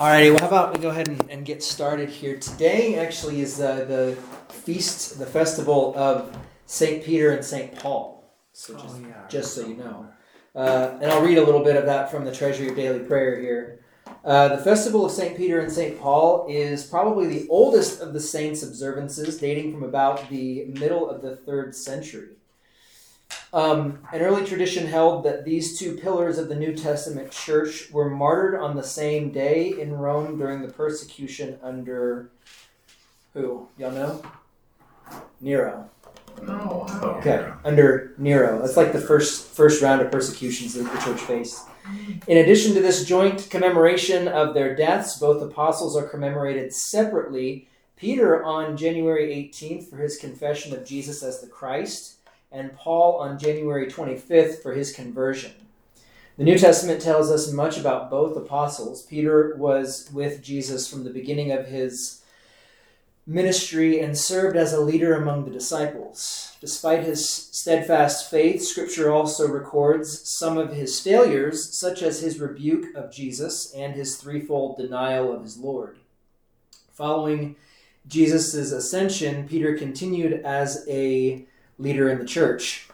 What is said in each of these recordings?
Alrighty, well, how about we go ahead and, and get started here? Today actually is uh, the feast, the festival of St. Peter and St. Paul. So just, Oh, yeah. just so you know. Uh, and I'll read a little bit of that from the Treasury of Daily Prayer here. Uh, the festival of St. Peter and St. Paul is probably the oldest of the saints' observances, dating from about the middle of the third century. Um, an early tradition held that these two pillars of the New Testament church were martyred on the same day in Rome during the persecution under who? Y'all know? Nero. Oh, Okay, under Nero. That's like the first first round of persecutions that the church faced. In addition to this joint commemoration of their deaths, both apostles are commemorated separately. Peter on January 18th for his confession of Jesus as the Christ, and Paul on January 25th for his conversion. The New Testament tells us much about both apostles. Peter was with Jesus from the beginning of his ministry and served as a leader among the disciples. Despite his steadfast faith, Scripture also records some of his failures, such as his rebuke of Jesus and his threefold denial of his Lord. Following Jesus' ascension, Peter continued as a leader in the church.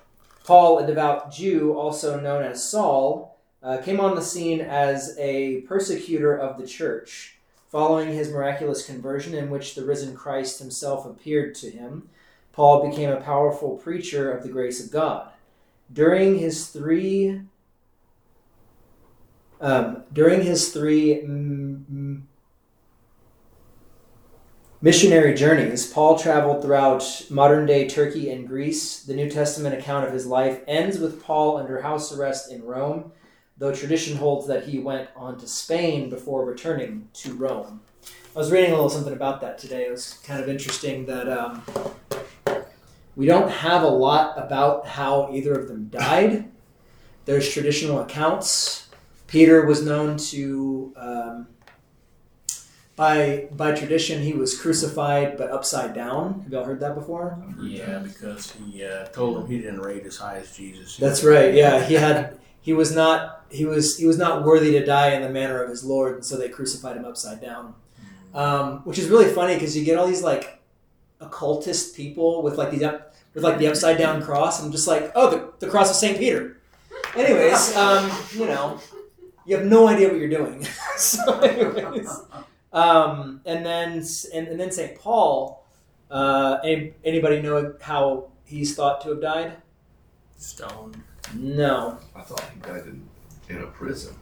Paul, a devout Jew, also known as Saul, uh, came on the scene as a persecutor of the church. Following his miraculous conversion, in which the risen Christ himself appeared to him, Paul became a powerful preacher of the grace of God. During his three um, during his three mm, mm, missionary journeys, Paul traveled throughout modern day Turkey and Greece. The New Testament account of his life ends with Paul under house arrest in Rome, though tradition holds that he went on to Spain before returning to Rome. I was reading a little something about that today. It was kind of interesting that um, we don't have a lot about how either of them died. There's traditional accounts. Peter was known to, um, by by tradition, he was crucified but upside down. Have y'all heard that before? Yeah, because he uh, told him he didn't rate as high as Jesus. That's right. Yeah, he had he was not he was he was not worthy to die in the manner of his Lord, and so they crucified him upside down. Um, which is really funny because you get all these like occultist people with like these up, with like the upside down cross, and just like oh the, the cross of Saint Peter. Anyways, um, you know, you have no idea what you're doing. so, anyways, um, and then and, and then Saint Paul. Uh, any, anybody know how he's thought to have died? Stone. No, I thought he died in, in a prison.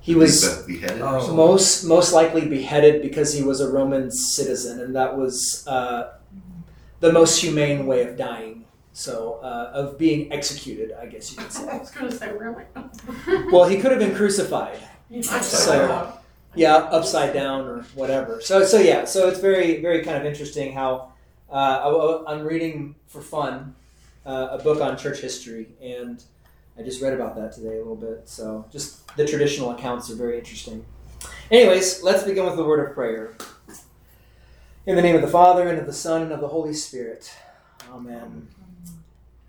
he was beheaded Oh. most most likely beheaded because he was a Roman citizen, and that was uh, the most humane way of dying. So uh, of being executed, I guess you could say. I say. was gonna say, really? Well, he could have been crucified. So- down. Yeah, upside down or whatever. So so yeah, so it's very very kind of interesting how uh, I, am reading for fun uh, a book on church history, and I just read about that today a little bit. So just the traditional accounts are very interesting. Anyways, let's begin with the word of prayer. In the name of the Father and of the Son and of the Holy Spirit, Amen.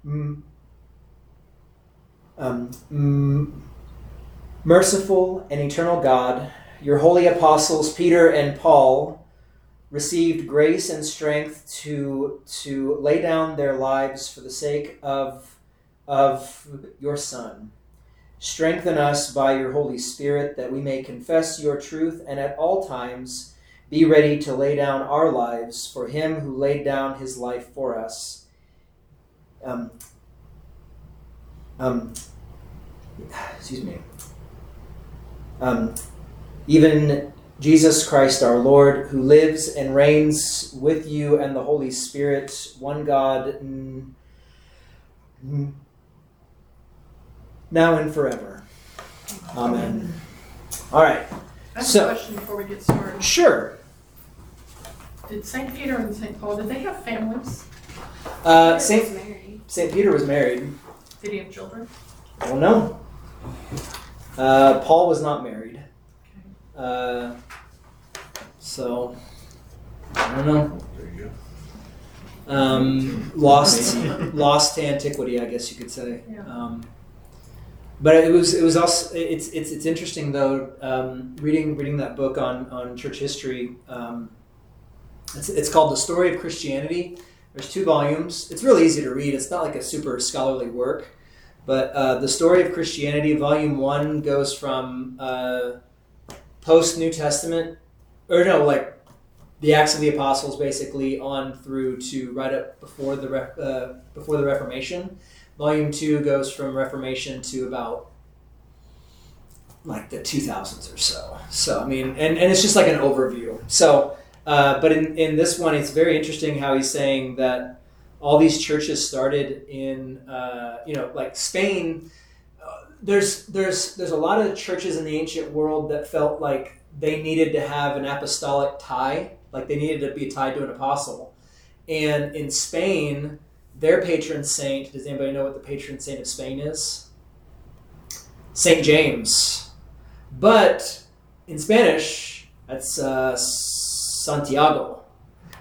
Mm. Um, mm. Merciful and eternal God your holy apostles Peter and Paul received grace and strength to to lay down their lives for the sake of of your son. Strengthen us by your holy spirit that we may confess your truth and at all times be ready to lay down our lives for him who laid down his life for us. Um, um, excuse me. Um, even Jesus Christ our Lord, who lives and reigns with you and the Holy Spirit, one God, now and forever. Amen. All right. I have So- a question before we get started. Sure. Did St. Peter and St. Paul, did they have families? Uh, Saint married. Saint Peter was married. Did he have children? I don't know. Uh, Paul was not married. Uh, so I don't know. There you go. Um, lost, lost to antiquity, I guess you could say. Yeah. Um, but it was it was also it's it's it's interesting though um, reading reading that book on on church history. Um, it's it's called the Story of Christianity. There's two volumes. It's really easy to read. It's not like a super scholarly work, but uh, the Story of Christianity, Volume One, goes from uh, post New Testament, or no, like the Acts of the Apostles, basically on through to right up before the Re- uh, before the Reformation. Volume two goes from Reformation to about like the 2000s or so. So, I mean, and, and it's just like an overview. So, uh, but in, in this one, it's very interesting how he's saying that all these churches started in, uh, you know, like Spain. There's, there's, there's a lot of churches in the ancient world that felt like they needed to have an apostolic tie, like they needed to be tied to an apostle. And in Spain, their patron saint, does anybody know what the patron saint of Spain is? Saint James. But in Spanish, that's uh, Santiago.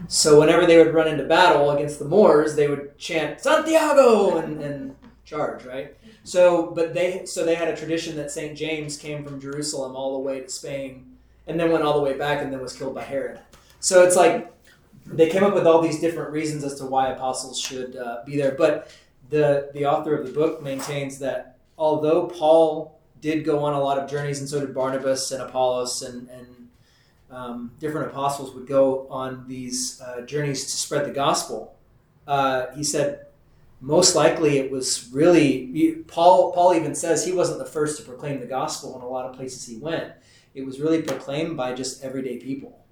So whenever they would run into battle against the Moors, they would chant Santiago and, and charge, right? So, but they so they had a tradition that Saint James came from Jerusalem all the way to Spain, and then went all the way back, and then was killed by Herod. So it's like they came up with all these different reasons as to why apostles should uh, be there. But the the author of the book maintains that although Paul did go on a lot of journeys, and so did Barnabas and Apollos and and um, different apostles would go on these uh, journeys to spread the gospel. Uh, he said most likely it was really Paul. Paul even says he wasn't the first to proclaim the gospel in a lot of places he went. It was really proclaimed by just everyday people.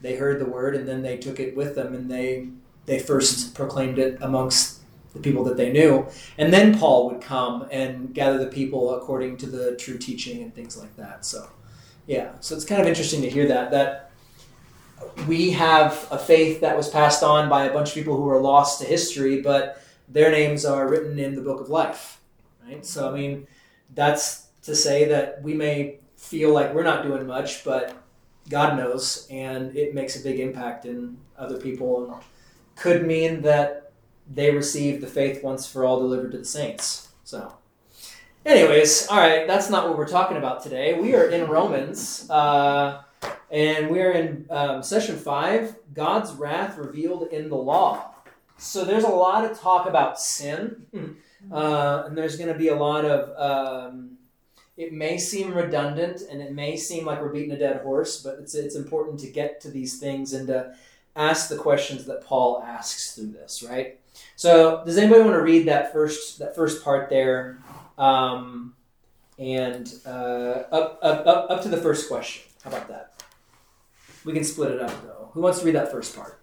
They heard the word and then they took it with them and they they first proclaimed it amongst the people that they knew. And then Paul would come and gather the people according to the true teaching and things like that. So, yeah. So it's kind of interesting to hear that that we have a faith that was passed on by a bunch of people who were lost to history, but their names are written in the book of life. Right? So I mean, that's to say that we may feel like we're not doing much, but God knows, and it makes a big impact in other people and could mean that they receive the faith once for all delivered to the saints. So, anyways, all right, that's not what we're talking about today. We are in Romans, uh, and we're in um, session five God's wrath revealed in the law. So, there's a lot of talk about sin, uh, and there's going to be a lot of. Um, it may seem redundant and it may seem like we're beating a dead horse, but it's, it's important to get to these things and to ask the questions that Paul asks through this, right? So, does anybody want to read that first that first part there, um, and uh, up, up up up to the first question? How about that? We can split it up though. Who wants to read that first part?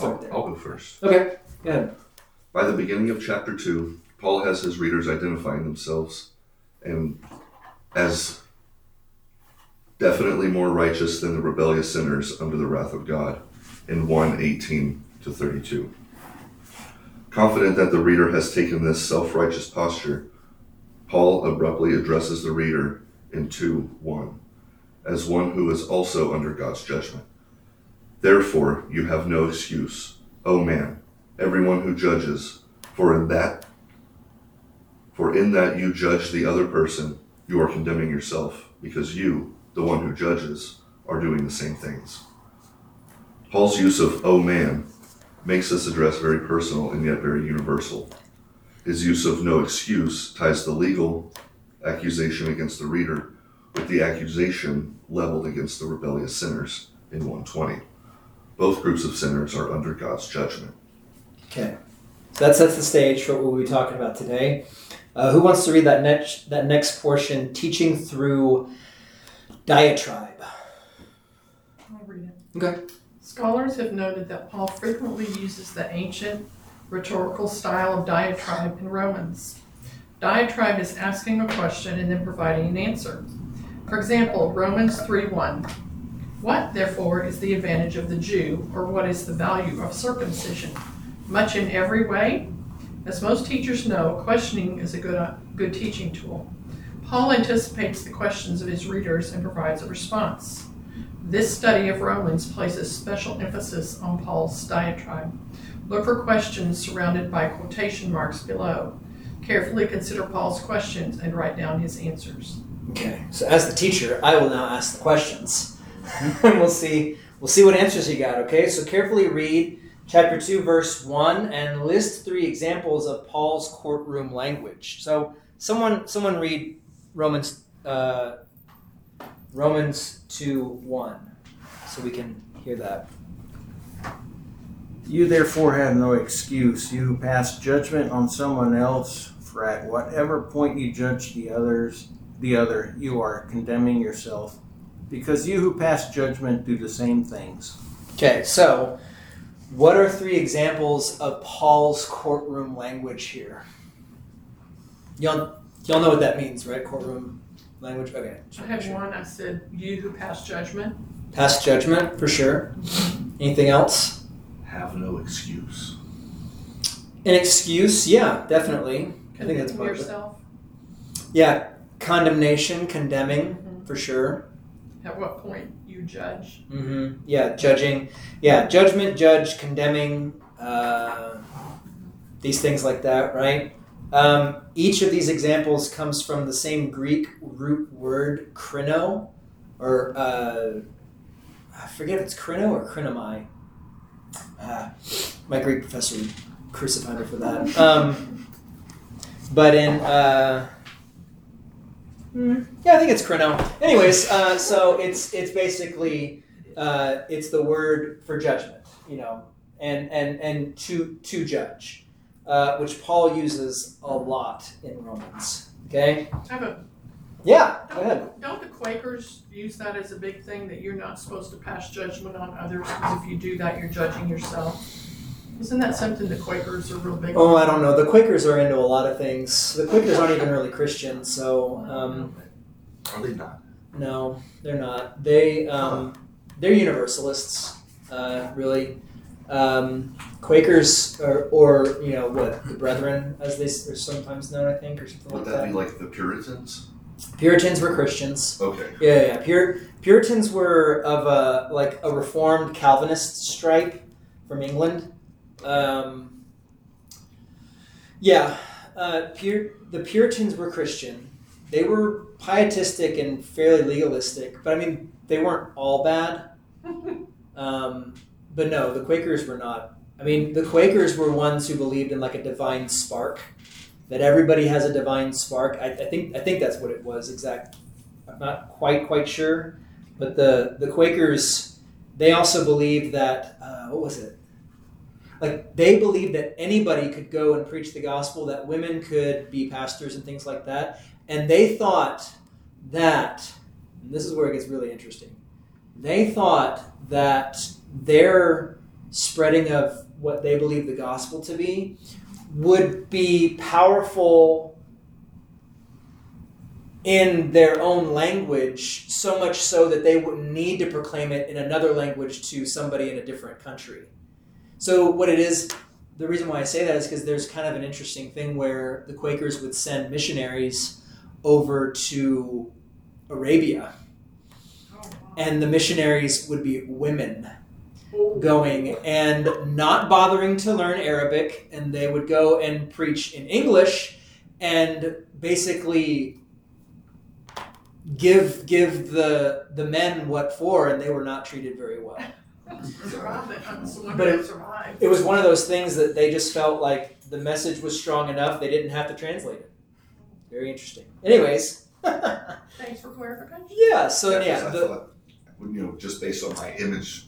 I'll, I'll go first. Okay, ahead. By the beginning of chapter 2, Paul has his readers identifying themselves and as definitely more righteous than the rebellious sinners under the wrath of God in 1 18 to 32. Confident that the reader has taken this self righteous posture, Paul abruptly addresses the reader in 2 1 as one who is also under God's judgment. Therefore, you have no excuse, O man, everyone who judges, for in that for in that you judge the other person you are condemning yourself because you, the one who judges, are doing the same things. Paul's use of oh man makes this address very personal and yet very universal. His use of no excuse ties the legal accusation against the reader with the accusation leveled against the rebellious sinners in 120. Both groups of sinners are under God's judgment. Okay, so that sets the stage for what we'll be talking about today. Uh, who wants to read that next that next portion? Teaching through diatribe. I'll read it. Okay. Scholars have noted that Paul frequently uses the ancient rhetorical style of diatribe in Romans. Diatribe is asking a question and then providing an answer. For example, Romans 3:1. What, therefore, is the advantage of the Jew, or what is the value of circumcision? Much in every way? As most teachers know, questioning is a good, uh, good teaching tool. Paul anticipates the questions of his readers and provides a response. This study of Romans places special emphasis on Paul's diatribe. Look for questions surrounded by quotation marks below. Carefully consider Paul's questions and write down his answers. Okay, so as the teacher, I will now ask the questions, and we'll see we'll see what answers you got. Okay, so carefully read chapter two, verse one, and list three examples of Paul's courtroom language. So someone someone read Romans uh, Romans two one, so we can hear that. You therefore have no excuse, you who pass judgment on someone else, for at whatever point you judge the others, the other, you are condemning yourself, because you who pass judgment do the same things. Okay, so what are three examples of Paul's courtroom language here? Y'all, y'all know what that means, right? Courtroom language. Okay. I had one, I said, you who pass judgment. Pass judgment for sure. Anything else? Have no excuse. An excuse? Yeah, definitely. I think that's Condemning part of it. yourself. Yeah, condemnation, condemning mm-hmm. for sure. At what point you judge. hmm Yeah, judging. Yeah, judgment, judge, condemning, uh, these things like that, right? Um, each of these examples comes from the same Greek root word, krino, or uh, I forget if it's krino or krinomai. Uh, my Greek professor crucified me for that. Um, but in uh, hmm, yeah, I think it's krino. Anyways, uh, so it's it's basically uh, it's the word for judgment, you know, and and and to to judge, uh, which Paul uses a lot in Romans. Okay, I have a, yeah, go ahead. don't, don't the Quakers use that as a big thing, that you're not supposed to pass judgment on others, because if you do that, you're judging yourself? Isn't that something the Quakers are real big on? Oh, I don't know. The Quakers are into a lot of things. The Quakers aren't even really Christian, so um, Are they not? no, they're not. They um, they're Universalists, uh, really. Um, Quakers, or, or you know what, the Brethren, as they are sometimes known, I think, or something Would like that that. be like the Puritans? Puritans were Christians. Okay. Yeah, yeah. yeah. Pur- Puritans were of a like a reformed Calvinist stripe from England. Um, yeah, uh, Pur- the Puritans were Christian. They were pietistic and fairly legalistic, but I mean they weren't all bad. Um, but no, the Quakers were not. I mean, the Quakers were ones who believed in like a divine spark, that everybody has a divine spark. I, I think I think that's what it was. Exact. I'm not quite quite sure, but the the Quakers they also believed that uh, what was it? Like they believed that anybody could go and preach the gospel, that women could be pastors and things like that, and they thought that and this is where it gets really interesting. They thought that their spreading of what they believe the gospel to be would be powerful in their own language, so much so that they wouldn't need to proclaim it in another language to somebody in a different country. So, what it is, the reason why I say that is because there's kind of an interesting thing where the Quakers would send missionaries over to Arabia, and the missionaries would be women going and not bothering to learn Arabic, and they would go and preach in English and basically give give the the men what for, and they were not treated very well. Survived it. I'm But it- if. It was one of those things that they just felt like the message was strong enough; they didn't have to translate it. Very interesting. Anyways. Thanks for clarification. Yeah, so Yeah, 'cause yeah, I the, thought, you know, just based on my image,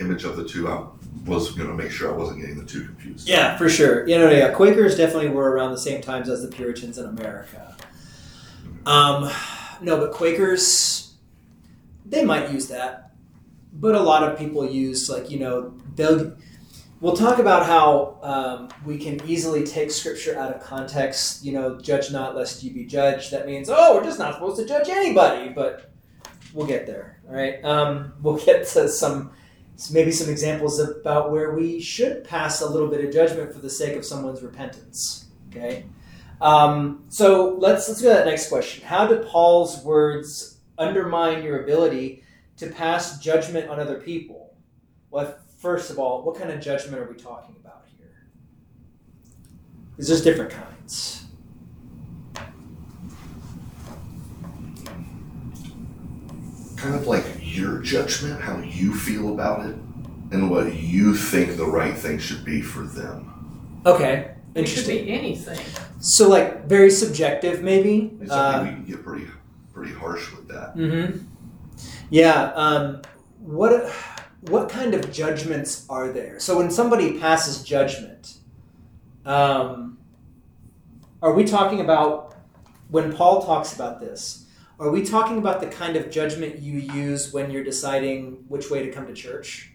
image of the two, I was going to make sure I wasn't getting the two confused. Yeah, for sure. You know, yeah, Quakers definitely were around the same times as the Puritans in America. Um, no, but Quakers, they might use that, but a lot of people use like you know they'll. We'll talk about how um, we can easily take scripture out of context. You know, judge not lest you be judged. That means, oh, we're just not supposed to judge anybody. But we'll get there. All right. Um, we'll get to some maybe some examples about where we should pass a little bit of judgment for the sake of someone's repentance. Okay. Um, so let's let's go to that next question. How do Paul's words undermine your ability to pass judgment on other people, well, first of all, what kind of judgment are we talking about here? Because there's different kinds. Kind of like your judgment, how you feel about it, and what you think the right thing should be for them. Okay, interesting. It could be anything. So, like, very subjective, maybe. Uh, we can get pretty, pretty harsh with that. Mm-hmm. Yeah. Um, what what kind of judgments are there? So when somebody passes judgment, um, are we talking about when Paul talks about this? Are we talking about the kind of judgment you use when you're deciding which way to come to church?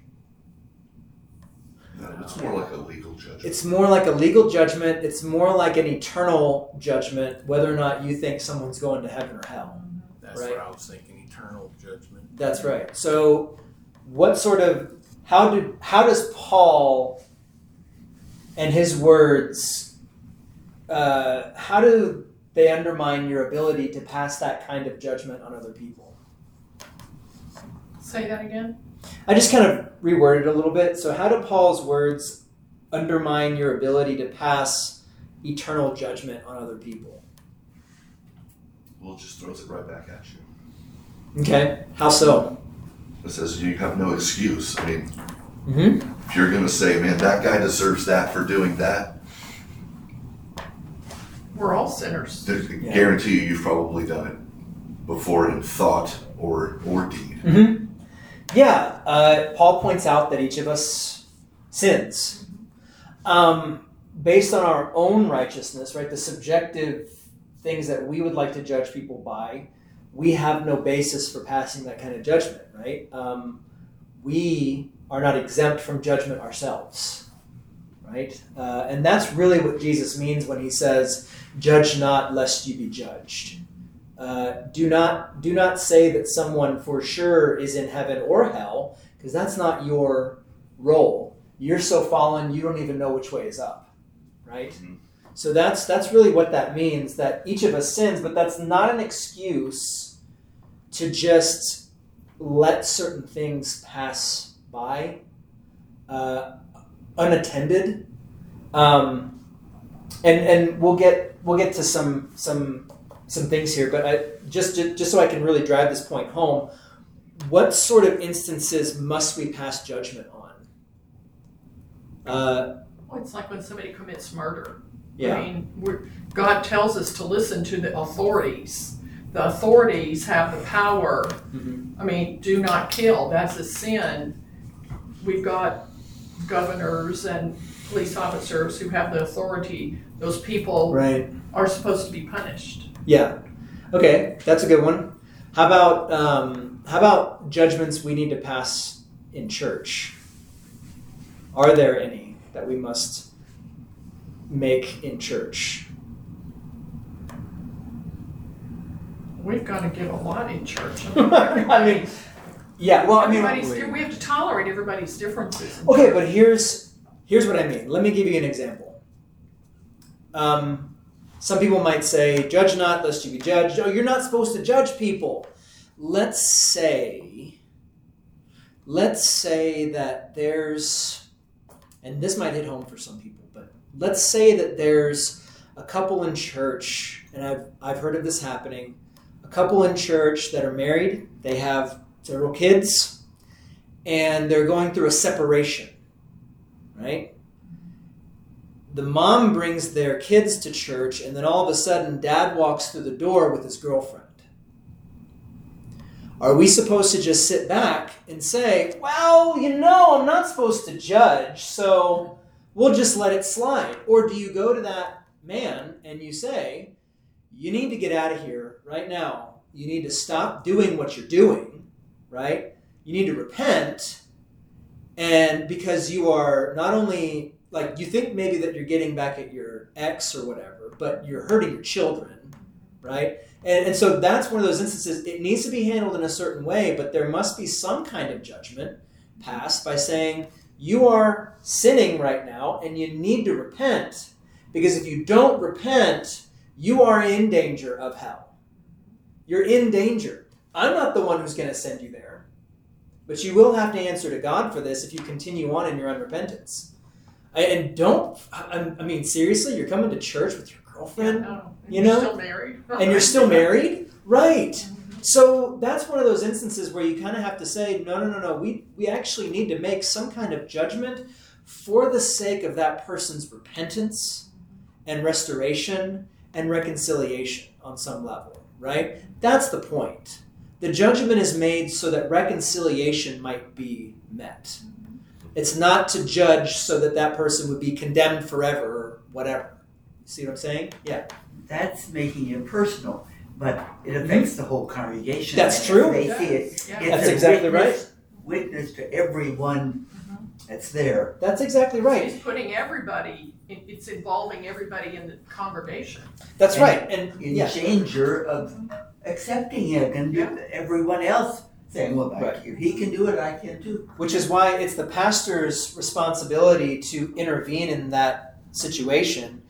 No, it's more like a legal judgment. It's more like a legal judgment. It's more like an eternal judgment, whether or not you think someone's going to heaven or hell. That's Right. what I was thinking. Eternal judgment. That's right. So, what sort of how do how does Paul and his words uh, how do they undermine your ability to pass that kind of judgment on other people? Say that again. I just kind of reworded a little bit. So, how do Paul's words undermine your ability to pass eternal judgment on other people? well, it just throws it right back at you. Okay, how so? It says you have no excuse. I mean, Mm-hmm. if you're gonna say, "Man, that guy deserves that for doing that," We're all sinners. I Yeah. guarantee you, you've probably done it before in thought or or deed. Mm-hmm. Yeah, uh, Paul points out that each of us sins. Um, based on our own righteousness, right, the subjective things that we would like to judge people by, we have no basis for passing that kind of judgment, right? Um, we are not exempt from judgment ourselves, right? Uh, and that's really what Jesus means when he says, "Judge not, lest you be judged." Uh, do not do not say that someone for sure is in heaven or hell, because that's not your role. You're so fallen, you don't even know which way is up, right? Mhm. So that's that's really what that means. That each of us sins, but that's not an excuse to just let certain things pass by uh, unattended. Um, and and we'll get we'll get to some some some things here, but I, just just so I can really drive this point home, what sort of instances must we pass judgment on? Uh, Well, it's like when somebody commits murder. I yeah, mean, we're, God tells us to listen to the authorities. The authorities have the power. Mhm. I mean, do not kill. That's a sin. We've got governors and police officers who have the authority. Those people right. are supposed to be punished. Yeah. Okay, that's a good one. How about um, how about judgments we need to pass in church? Are there any that we must make in church? We've got to give a lot in church. I mean, yeah. Well, I mean, Everybody's, we have to tolerate everybody's differences. Okay, but here's here's what I mean. Let me give you an example. Um, some people might say, "Judge not, lest you be judged." Oh, you're not supposed to judge people. Let's say, let's say that there's, and this might hit home for some people, but let's say that there's a couple in church, and I've I've heard of this happening. Couple in church that are married. They have several kids and they're going through a separation, right? The mom brings their kids to church, and then all of a sudden, dad walks through the door with his girlfriend. Are we supposed to just sit back and say, well, you know, I'm not supposed to judge, so we'll just let it slide? Or do you go to that man and you say, you need to get out of here right now. You need to stop doing what you're doing, right? You need to repent. And because you are not only like you think maybe that you're getting back at your ex or whatever, but you're hurting your children, right? And, and so that's one of those instances. It needs to be handled in a certain way, but there must be some kind of judgment passed by saying, you are sinning right now and you need to repent. Because if you don't repent, you are in danger of hell. You're in danger. I'm not the one who's going to send you there. But you will have to answer to God for this if you continue on in your unrepentance. And don't, I mean, seriously, you're coming to church with your girlfriend No, and You you're know? still married. and you're still married? Right. Mm-hmm. So that's one of those instances where you kind of have to say, no, no, no, no. We we actually need to make some kind of judgment for the sake of that person's repentance and restoration and reconciliation on some level, right? That's the point. The judgment is made so that reconciliation might be met. It's not to judge so that that person would be condemned forever or whatever. See what I'm saying? Yeah. That's making it personal, but it affects mm-hmm. the whole congregation. That's true. They It see it. yeah. It's That's a exactly witness- Witness to everyone mm-hmm. that's there. That's exactly right. It's putting everybody, it's involving everybody in the congregation. That's And- right. And in yeah, danger of mm-hmm. Accepting it and Yeah. everyone else saying, well, Right. if he can do it, I can too. which is why it's the pastor's responsibility to intervene in that situation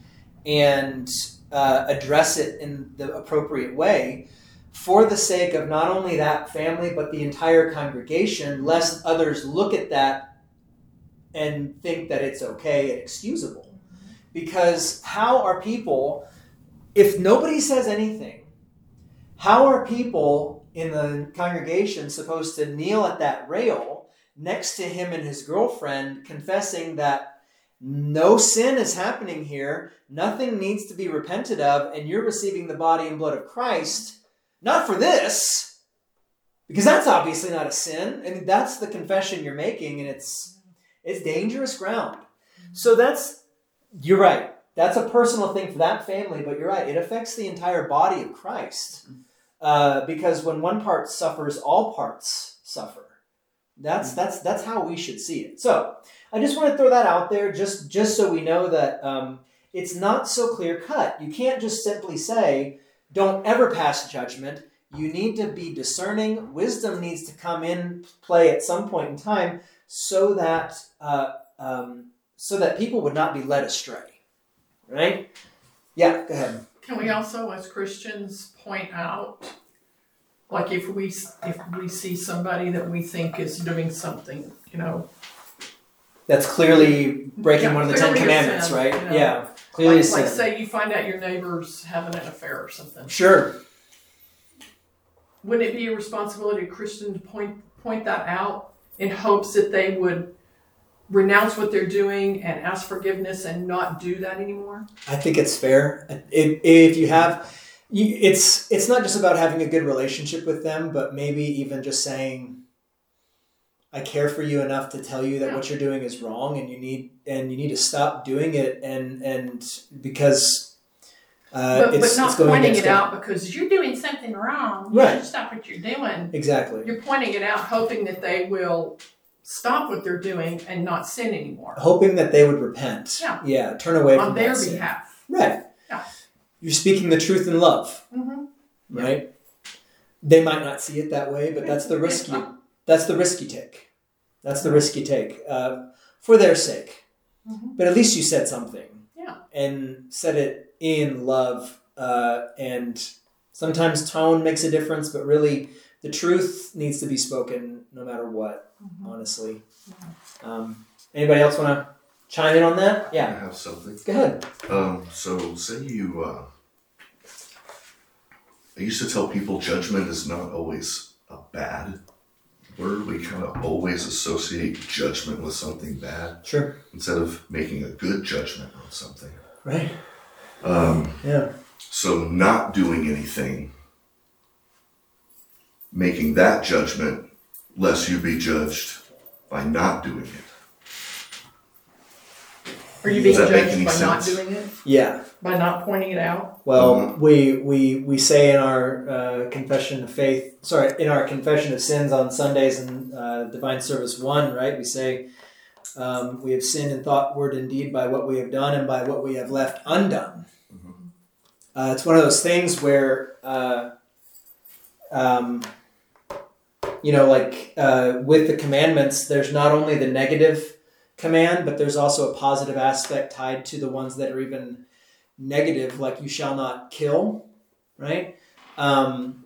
and uh, address it in the appropriate way for the sake of not only that family but the entire congregation lest others look at that and think that it's okay and excusable because how are people if nobody says anything how are people in the congregation supposed to kneel at that rail next to him and his girlfriend, confessing that no sin is happening here, nothing needs to be repented of, and you're receiving the body and blood of Christ, not for this, because that's obviously not a sin. I mean, that's the confession you're making, and it's it's dangerous ground. So that's you're right. That's a personal thing for that family, but you're right. It affects the entire body of Christ. Mm-hmm. Uh, because when one part suffers, all parts suffer. That's that's that's how we should see it. So I just want to throw that out there, just just so we know that um, it's not so clear cut. You can't just simply say, "Don't ever pass judgment." You need to be discerning. Wisdom needs to come in play at some point in time, so that uh, um, so that people would not be led astray. Right? Yeah. Go ahead. Can we also, as Christians, point out, like if we, if we see somebody that we think is doing something, you know, That's clearly breaking Yeah, one of the Ten clearly a Commandments, sin, right? you know. Yeah, clearly like, like sin. say you find out your neighbor's having an affair or something. Sure. Wouldn't it be a responsibility of Christian to point, point that out in hopes that they would renounce what they're doing and ask forgiveness and not do that anymore? I think it's fair. If, if you have, you, it's it's not just about having a good relationship with them, but maybe even just saying, "I care for you enough to tell you that Yeah. what you're doing is wrong, and you need and you need to stop doing it." And and because uh, But, it's, but not it's pointing it out because you're doing something wrong. You Right. should stop what you're doing. Exactly. You're pointing it out, hoping that they will stop what they're doing and not sin anymore Hoping that they would repent. Yeah. Yeah. Turn away on from their that sin. behalf. Right. Yeah. You're speaking the truth in love. Mm-hmm. right? They might not see it that way, but that's the risk you that's the risk you take. That's the risky take uh, for their sake. Mhm. But at least you said something, Yeah. and said it in love. Uh, and sometimes tone makes a difference, but really the truth needs to be spoken no matter what. Honestly, um, anybody else want to chime in on that? I Yeah, have something. go ahead. Um, so say you, uh, I used to tell people judgment is not always a bad word. We kind of always associate judgment with something bad Sure. instead of making a good judgment on something. Right. Um, Yeah. so not doing anything, making that judgment, lest you be judged by not doing it. Are you being Does that make judged any by not sense? doing it? Yeah. By not pointing it out? Well, Mhm. we, we we say in our uh, confession of faith, sorry, in our confession of sins on Sundays in uh, Divine Service One, right? We say um, we have sinned in thought, word, and deed by what we have done and by what we have left undone. Uh, it's one of those things where, uh, um, you know, like uh, with the commandments, there's not only the negative command, but there's also a positive aspect tied to the ones that are even negative, like you shall not kill, right? Um,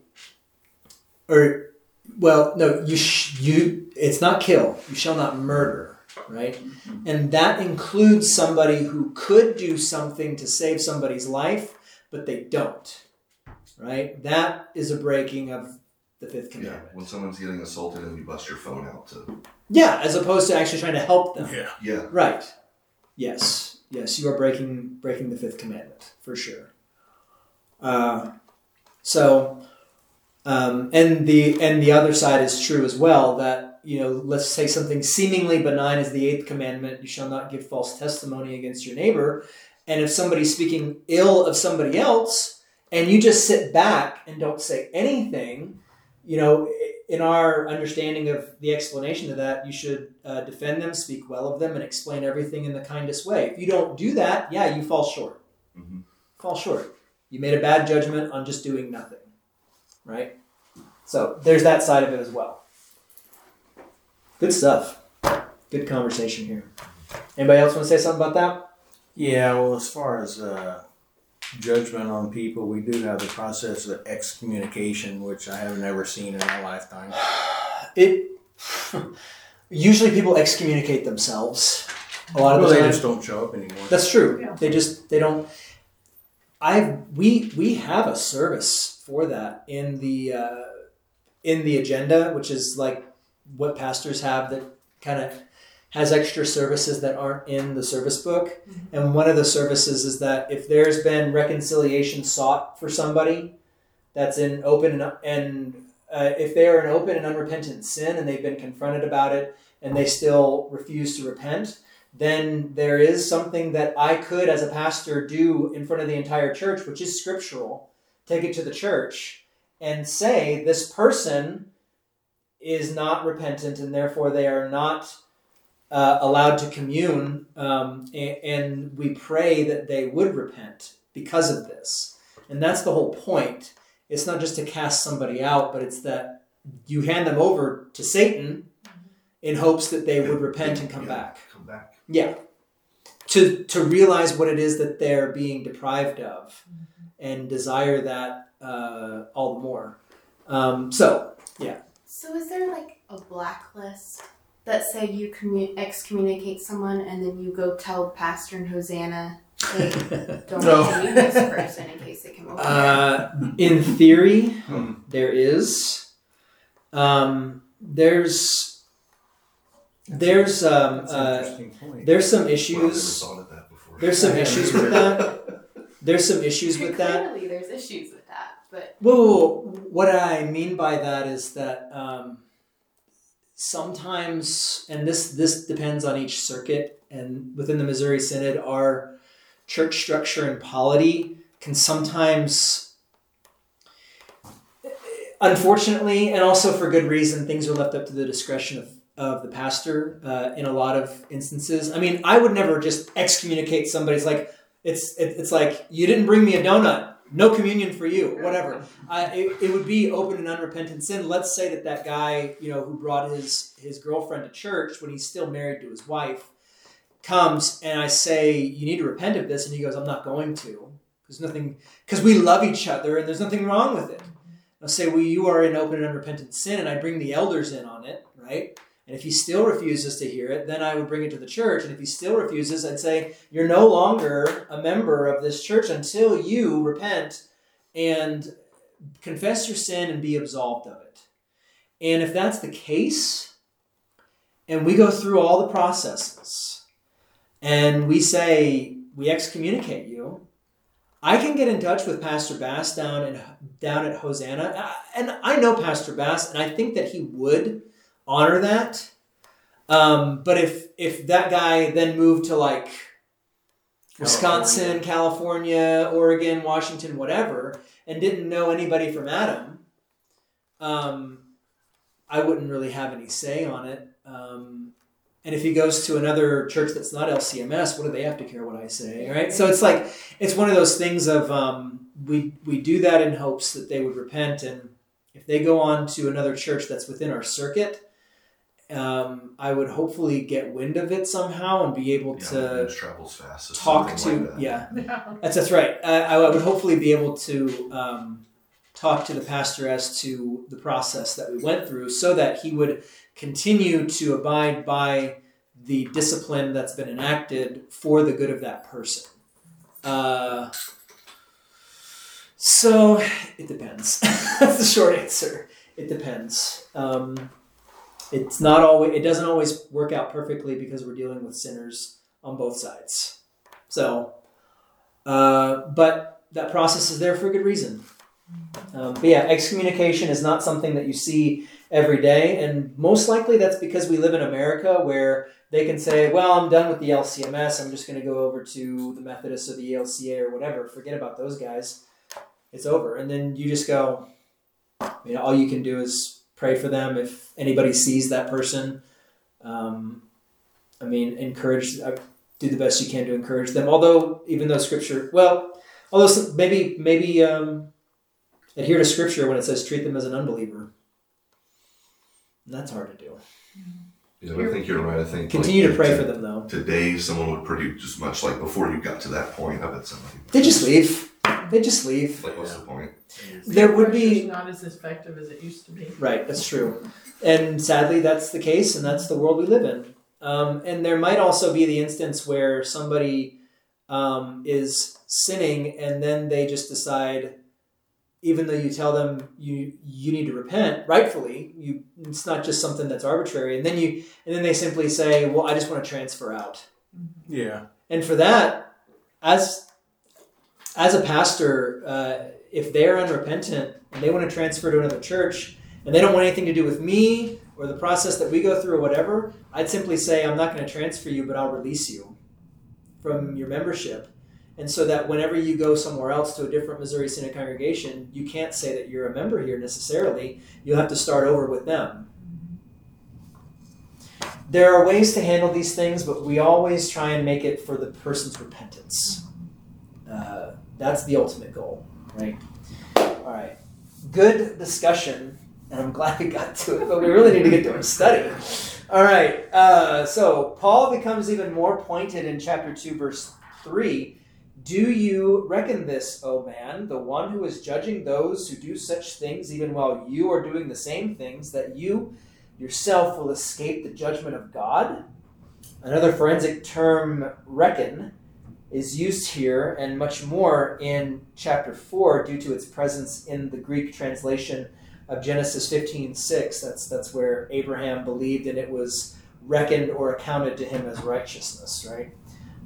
or, well, no, you sh- you. It's not kill. You shall not murder, right? And that includes somebody who could do something to save somebody's life, but they don't, right? That is a breaking of the fifth Yeah, commandment. when someone's getting assaulted and you bust your phone out to. Yeah, as opposed to actually trying to help them. Yeah. Yeah. Right. Yes. Yes, you are breaking breaking the fifth commandment for sure. Uh, so, um, and the and the other side is true as well. That you know, let's say something seemingly benign as the eighth commandment: "You shall not give false testimony against your neighbor." And if somebody's speaking ill of somebody else, and you just sit back and don't say anything, you know, in our understanding of the explanation of that, you should uh, defend them, speak well of them, and explain everything in the kindest way. If you don't do that, yeah, you fall short. Mhm. Fall short. You made a bad judgment on just doing nothing, right? So there's that side of it as well. Good stuff. Good conversation here. Anybody else want to say something about that? Yeah, well, as far as uh, judgment on people, we do have the process of excommunication, which I have never seen in my lifetime. It usually people excommunicate themselves. A lot of Well, the they just don't show up anymore. That's true. Yeah. They just they don't. I we we have a service for that in the uh, in the agenda, which is like what pastors have that kind of has extra services that aren't in the service book. And one of the services is that if there's been reconciliation sought for somebody that's in open and, and uh, if they are in open and unrepentant sin and they've been confronted about it and they still refuse to repent, then there is something that I could, as a pastor, do in front of the entire church, which is scriptural. Take it to the church and say, this person is not repentant and therefore they are not uh, allowed to commune. Um, and, and we pray that they would repent because of this. And that's the whole point. It's not just to cast somebody out, but it's that you hand them over to Satan in hopes that they would repent and come Yeah, back. Come back. Yeah. To to realize what it is that they're being deprived of, and desire that uh, all the more. Um, so yeah. So is there like a blacklist that say you commu- excommunicate someone and then you go tell pastor and Hosanna, hey, don't No. commune this person in case they come over here? uh, in theory, there is. Um, there's there's um, uh, there's some Well, I've never issues. thought of that before. There's some issues with that. There's some issues with that. Clearly, there's issues with that, but Well, what I mean by that is that um, sometimes, and this this depends on each circuit, and within the Missouri Synod, our church structure and polity can sometimes, unfortunately, and also for good reason, things are left up to the discretion of. Of the pastor, uh, in a lot of instances. I mean, I would never just excommunicate somebody. It's like it's it, it's like you didn't bring me a donut no communion for you, whatever. Uh, it, it would be open and unrepentant sin. Let's say that that guy, you know, who brought his his girlfriend to church when he's still married to his wife, comes and I say, "You need to repent of this," and he goes, "I'm not going to." There's nothing because we love each other and there's nothing wrong with it. I'll say, "Well, you are in open and unrepentant sin," and I bring the elders in on it, right? And if he still refuses to hear it, then I would bring it to the church. And if he still refuses, I'd say, You're no longer a member of this church until you repent and confess your sin and be absolved of it. And if that's the case, and we go through all the processes, and we say, We excommunicate you, I can get in touch with Pastor Bass down in down at Hosanna, and I know Pastor Bass, and I think that he would honor that. Um, but if if that guy then moved to like Wisconsin, California, Oregon, Washington, whatever, and didn't know anybody from Adam, um, I wouldn't really have any say on it. Um, and if he goes to another church that's not LCMS, what do they have to care what I say, right? So it's like it's one of those things of um, we we do that in hopes that they would repent, and if they go on to another church that's within our circuit, um, I would hopefully get wind of it somehow and be able Yeah, to travels fast. Talk to like that. yeah Yeah. that's that's right uh, I would hopefully be able to um, talk to the pastor as to the process that we went through so that he would continue to abide by the discipline that's been enacted for the good of that person uh, so it depends that's the short answer it depends. Um, it's not always. It doesn't always work out perfectly because we're dealing with sinners on both sides. So, uh, but that process is there for a good reason. Um, but yeah, excommunication is not something that you see every day, and most likely that's because we live in America where they can say, "Well, I'm done with the LCMS. I'm just going to go over to the Methodists or the ELCA or whatever. Forget about those guys. It's over." And then you just go. You know, all you can do is pray for them if anybody sees that person. Um, I mean, encourage. Uh, do the best you can to encourage them. Although, even though Scripture, well, although some- maybe maybe um, adhere to Scripture when it says treat them as an unbeliever. And that's hard to do. Yeah, I think you're right. I think Continue like, to pray t- for them though. Today, someone would pretty just much like before you got to that point. I bet somebody. They just leave. They just leave. Like, what's the point? There would Pressure's be not as effective as it used to be. right. That's true, and sadly, that's the case, and that's the world we live in. Um, and there might also be the instance where somebody um, is sinning, and then they just decide, even though you tell them you you need to repent, rightfully, you it's not just something that's arbitrary, and then you and then they simply say, well, I just want to transfer out. Yeah. And for that, as as a pastor, uh, if they're unrepentant and they want to transfer to another church and they don't want anything to do with me or the process that we go through or whatever, I'd simply say, I'm not going to transfer you, but I'll release you from your membership. And so that whenever you go somewhere else to a different Missouri Synod congregation, you can't say that you're a member here necessarily. You'll have to start over with them. There are ways to handle these things, but we always try and make it for the person's repentance. Uh, that's the ultimate goal, right? All right. Good discussion, and I'm glad we got to it, but we really need to get to our study. All right. Uh, so Paul becomes even more pointed in chapter 2, verse 3. Do you reckon this, O man, the one who is judging those who do such things, even while you are doing the same things, that you yourself will escape the judgment of God? Another forensic term, reckon, is used here and much more in chapter 4 due to its presence in the Greek translation of Genesis 15:6. That's that's where Abraham believed and it was reckoned or accounted to him as righteousness, right?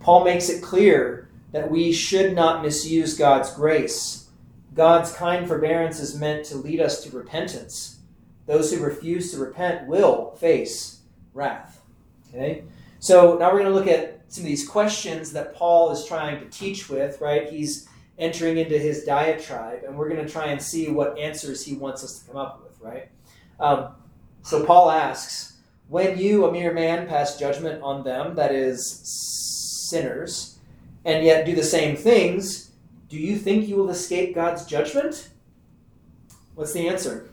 Paul makes it clear that we should not misuse God's grace. God's kind forbearance is meant to lead us to repentance. Those who refuse to repent will face wrath. Okay? So now we're going to look at some of these questions that Paul is trying to teach with, right? He's entering into his diatribe, and we're going to try and see what answers he wants us to come up with, right? Um, so Paul asks, When you, a mere man, pass judgment on them, that is, sinners, and yet do the same things, do you think you will escape God's judgment? What's the answer?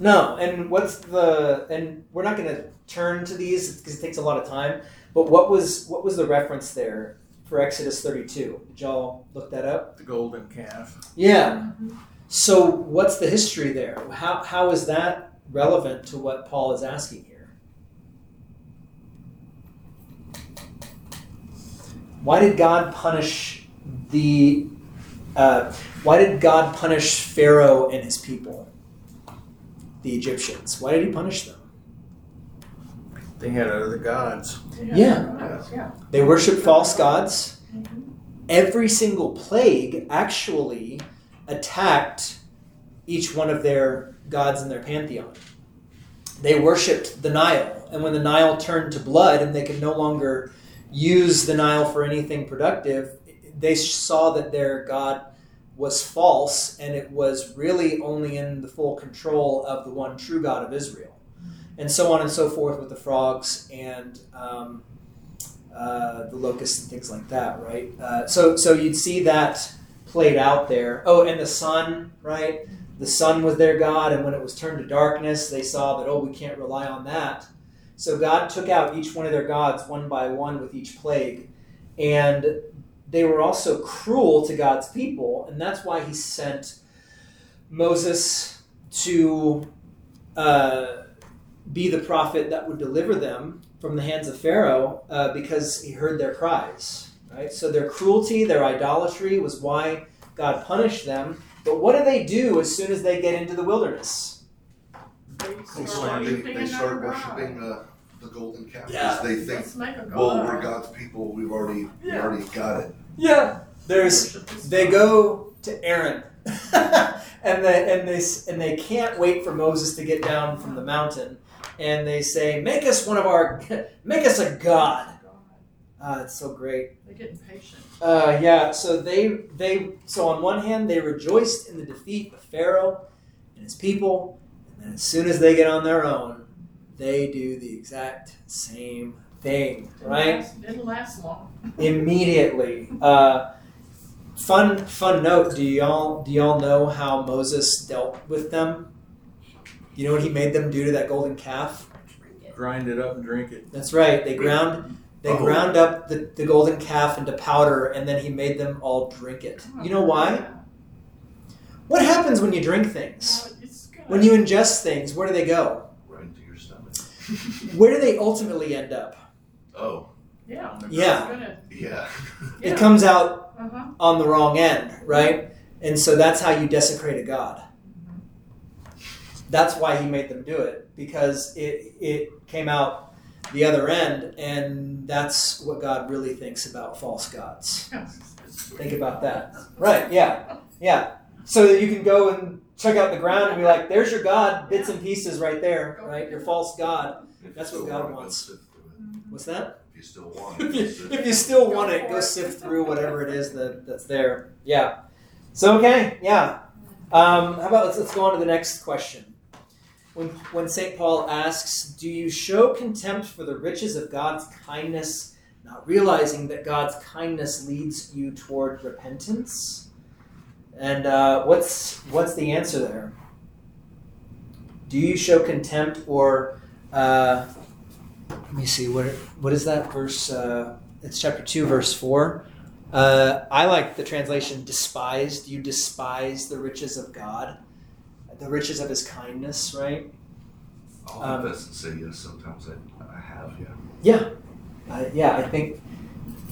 No. And what's the, and we're not going to turn to these because it takes a lot of time. But what was what was the reference there for Exodus 32? Did y'all look that up? The golden calf. Yeah. So what's the history there? How how is that relevant to what Paul is asking here? Why did God punish the uh, why did God punish Pharaoh and his people, the Egyptians? Why did he punish them? They had other gods. Yeah. Yeah. They worshiped false gods. Mm-hmm. Every single plague actually attacked each one of their gods in their pantheon. They worshipped the Nile, and when the Nile turned to blood and they could no longer use the Nile for anything productive, they saw that their god was false and it was really only in the full control of the one true God of Israel. And so on and so forth with the frogs and um, uh, the locusts and things like that, right? Uh, so, so you'd see that played out there. Oh, and the sun, right? The sun was their god, and when it was turned to darkness, they saw that oh, we can't rely on that. So God took out each one of their gods one by one with each plague, and they were also cruel to God's people, and that's why He sent Moses to uh, be the prophet that would deliver them from the hands of Pharaoh uh, because he heard their cries. Right? So their cruelty, their idolatry was why God punished them. But what do they do as soon as they get into the wilderness? They They start start, they, worshiping they start worshiping uh, the golden calf. 'cause Yeah. They think, Let's make a god. well, we're God's people. We've already, we already got it. Yeah. There's they go to Aaron, and they and they and they can't wait for Moses to get down from the mountain, and they say, "Make us one of our, make us a god." Ah, it's so great. They get impatient. Uh, yeah. So they they so on one hand they rejoiced in the defeat of Pharaoh and his people, and then as soon as they get on their own, they do the exact same thing, Didn't right? last- Didn't last long. immediately. Uh, fun fun note: Do y'all do y'all know how Moses dealt with them? You know what he made them do to that golden calf? Grind it up and drink it. That's right. They ground they Oh. ground up the, the golden calf into powder, and then he made them all drink it. You know why? What happens when you drink things? Well, it's gonna- When you ingest things, where do they go? Right into your stomach. Where do they ultimately end up? Oh, Yeah. Yeah. Gonna, yeah. It comes out uh-huh. on the wrong end, right? And so that's how you desecrate a god. That's why he made them do it because it it came out the other end, and that's what God really thinks about false gods. Think about that, right? Yeah, yeah. So that you can go and check out the ground and be like, "There's your God, bits and pieces right there, right? Your false god." That's what God want it, go wants. sift through it. What's that? If you still want it, if go you, sift still want it, go sift through whatever it is that, that's there. Yeah. So okay, yeah. Um, how about let's, let's go on to the next question. When when Saint Paul asks, "Do you show contempt for the riches of God's kindness, not realizing that God's kindness leads you toward repentance?" And uh, what's what's the answer there? Do you show contempt or uh, let me see what what is that verse? Uh, it's chapter two, verse four. Uh, I like the translation "despised." You despise the riches of God, the riches of His kindness, right? I'll Um, confess and say yes. Sometimes I, I have, yeah. Yeah, I, yeah. I think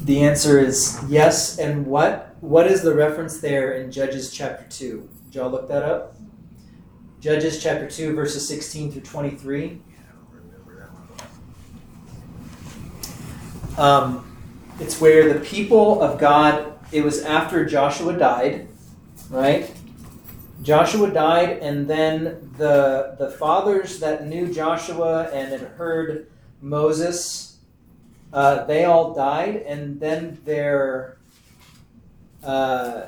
the answer is yes. And what what is the reference there in Judges chapter two? Did y'all look that up? Judges chapter two, verses sixteen through twenty three. Um, it's where the people of God, it was after Joshua died, right? Joshua died, and then the, the fathers that knew Joshua and had heard Moses, uh, they all died, and then their, uh,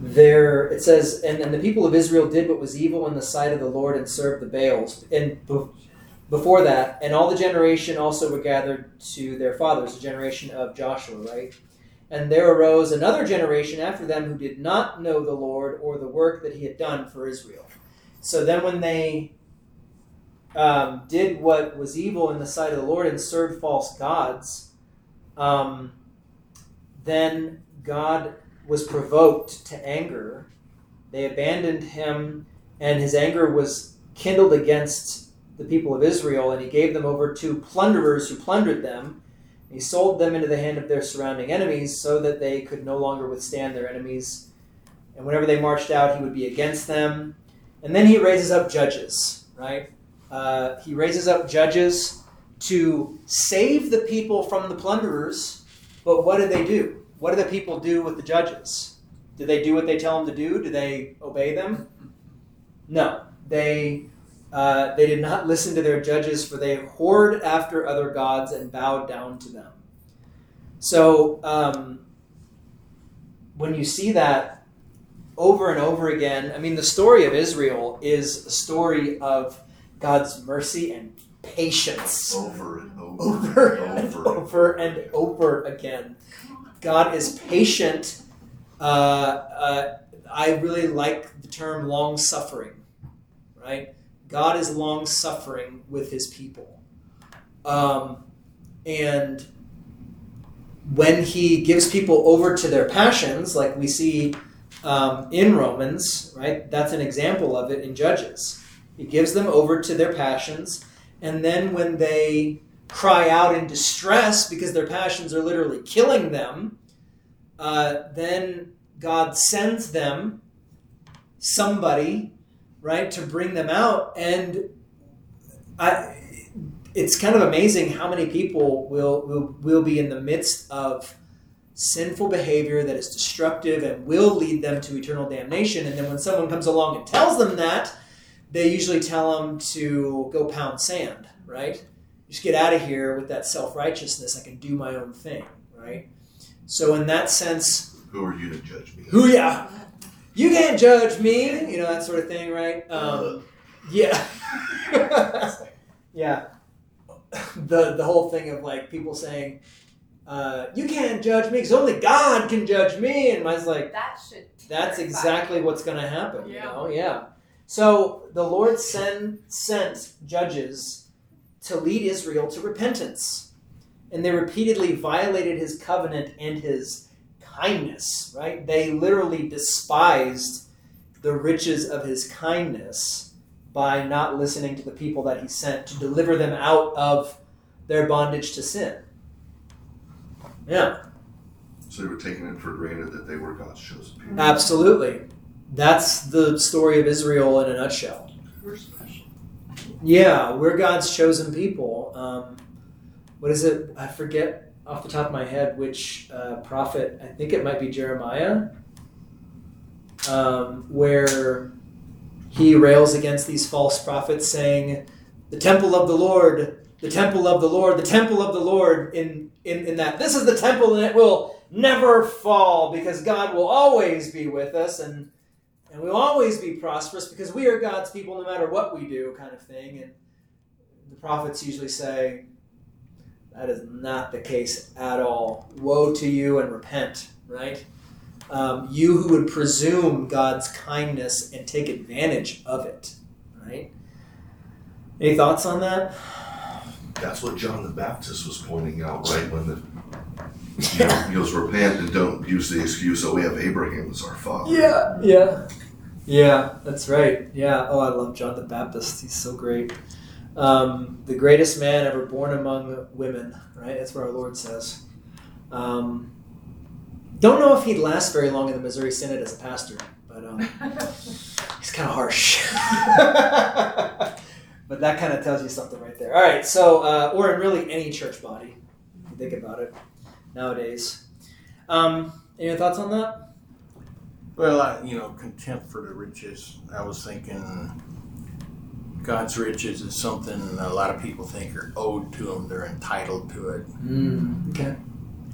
their it says, and, and the people of Israel did what was evil in the sight of the Lord and served the Baals. And be- before that, and all the generation also were gathered to their fathers, the generation of Joshua, right? And there arose another generation after them who did not know the Lord or the work that he had done for Israel. So then, when they um, did what was evil in the sight of the Lord and served false gods, um, then God was provoked to anger. They abandoned him, and his anger was kindled against the people of Israel, and he gave them over to plunderers who plundered them. He sold them into the hand of their surrounding enemies so that they could no longer withstand their enemies. And whenever they marched out, he would be against them. And then he raises up judges, right? Uh, he raises up judges to save the people from the plunderers. But what do they do? What do the people do with the judges? Do they do what they tell them to do? Do they obey them? No. They uh, they did not listen to their judges, for they whored after other gods and bowed down to them. So, um, when you see that over and over again, I mean, the story of Israel is a story of God's mercy and patience Over and over, over and over. over and over again. God is patient. Uh, uh, I really like the term long suffering, right? God is long suffering with his people. Um, and when he gives people over to their passions, like we see um, in Romans, right? That's an example of it in Judges. He gives them over to their passions, and then when they cry out in distress because their passions are literally killing them, uh, then God sends them somebody, right, to bring them out. And I, it's kind of amazing how many people will, will, will be in the midst of sinful behavior that is destructive and will lead them to eternal damnation. And then when someone comes along and tells them that, they usually tell them to go pound sand, right? Just get out of here with that self righteousness. I can do my own thing, right? So, in that sense, Who are you to judge me? who yeah, you can't judge me, you know that sort of thing, right? Um, yeah, yeah. The the whole thing of like people saying, uh, "You can't judge me because only God can judge me," and mine's like, That should. that's exactly what's going to happen. You Yeah. know, yeah. So the Lord send, sent judges to lead Israel to repentance, and they repeatedly violated His covenant and His kindness. Right? They literally despised the riches of His kindness by not listening to the people that He sent to deliver them out of their bondage to sin. Yeah. So they were taking it for granted that they were God's chosen people. Absolutely. That's the story of Israel in a nutshell. We're special. Yeah, we're God's chosen people. Um, what is it? I forget off the top of my head which uh, prophet. I think it might be Jeremiah, um, where he rails against these false prophets, saying, "The temple of the Lord, the temple of the Lord, the temple of the Lord." In in, in that this is the temple, and it will never fall because God will always be with us, and and we'll always be prosperous because we are God's people, no matter what we do, kind of thing. And the prophets usually say, that is not the case at all. Woe to you and repent, right? Um, you who would presume God's kindness and take advantage of it, right? Any thoughts on that? That's what John the Baptist was pointing out, right? When the you know, he goes, repent and don't use the excuse that we have Abraham as our father. Yeah, yeah, yeah. That's right. Yeah. Oh, I love John the Baptist. He's so great. Um, the greatest man ever born among women. Right. That's what our Lord says. Um, don't know if he'd last very long in the Missouri Synod as a pastor, but um, he's kind of harsh. but that kind of tells you something right there. All right. So, uh, or in really any church body, if you think about it nowadays. Um, any thoughts on that? Well, I, you know, contempt for the riches. I was thinking God's riches is something a lot of people think are owed to them. They're entitled to it. Mm, okay.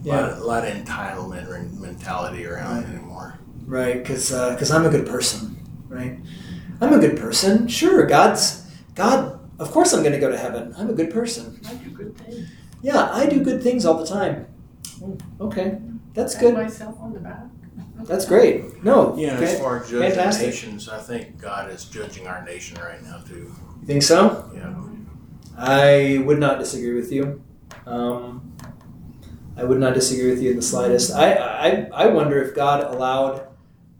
A lot, a lot of entitlement or mentality around Right. anymore. Right, because because I'm a good person, right? I'm a good person. Sure, God's God. Of course, I'm going to go to heaven. I'm a good person. I do good things. Yeah, I do good things all the time. Mm, Okay, that's Pat good. myself on the back. That's great. No, Yeah, okay. as far as judging Fantastic. nations, I think God is judging our nation right now too. You think so? Yeah. I would not disagree with you. Um, I would not disagree with you in the slightest. I, I, I wonder if God allowed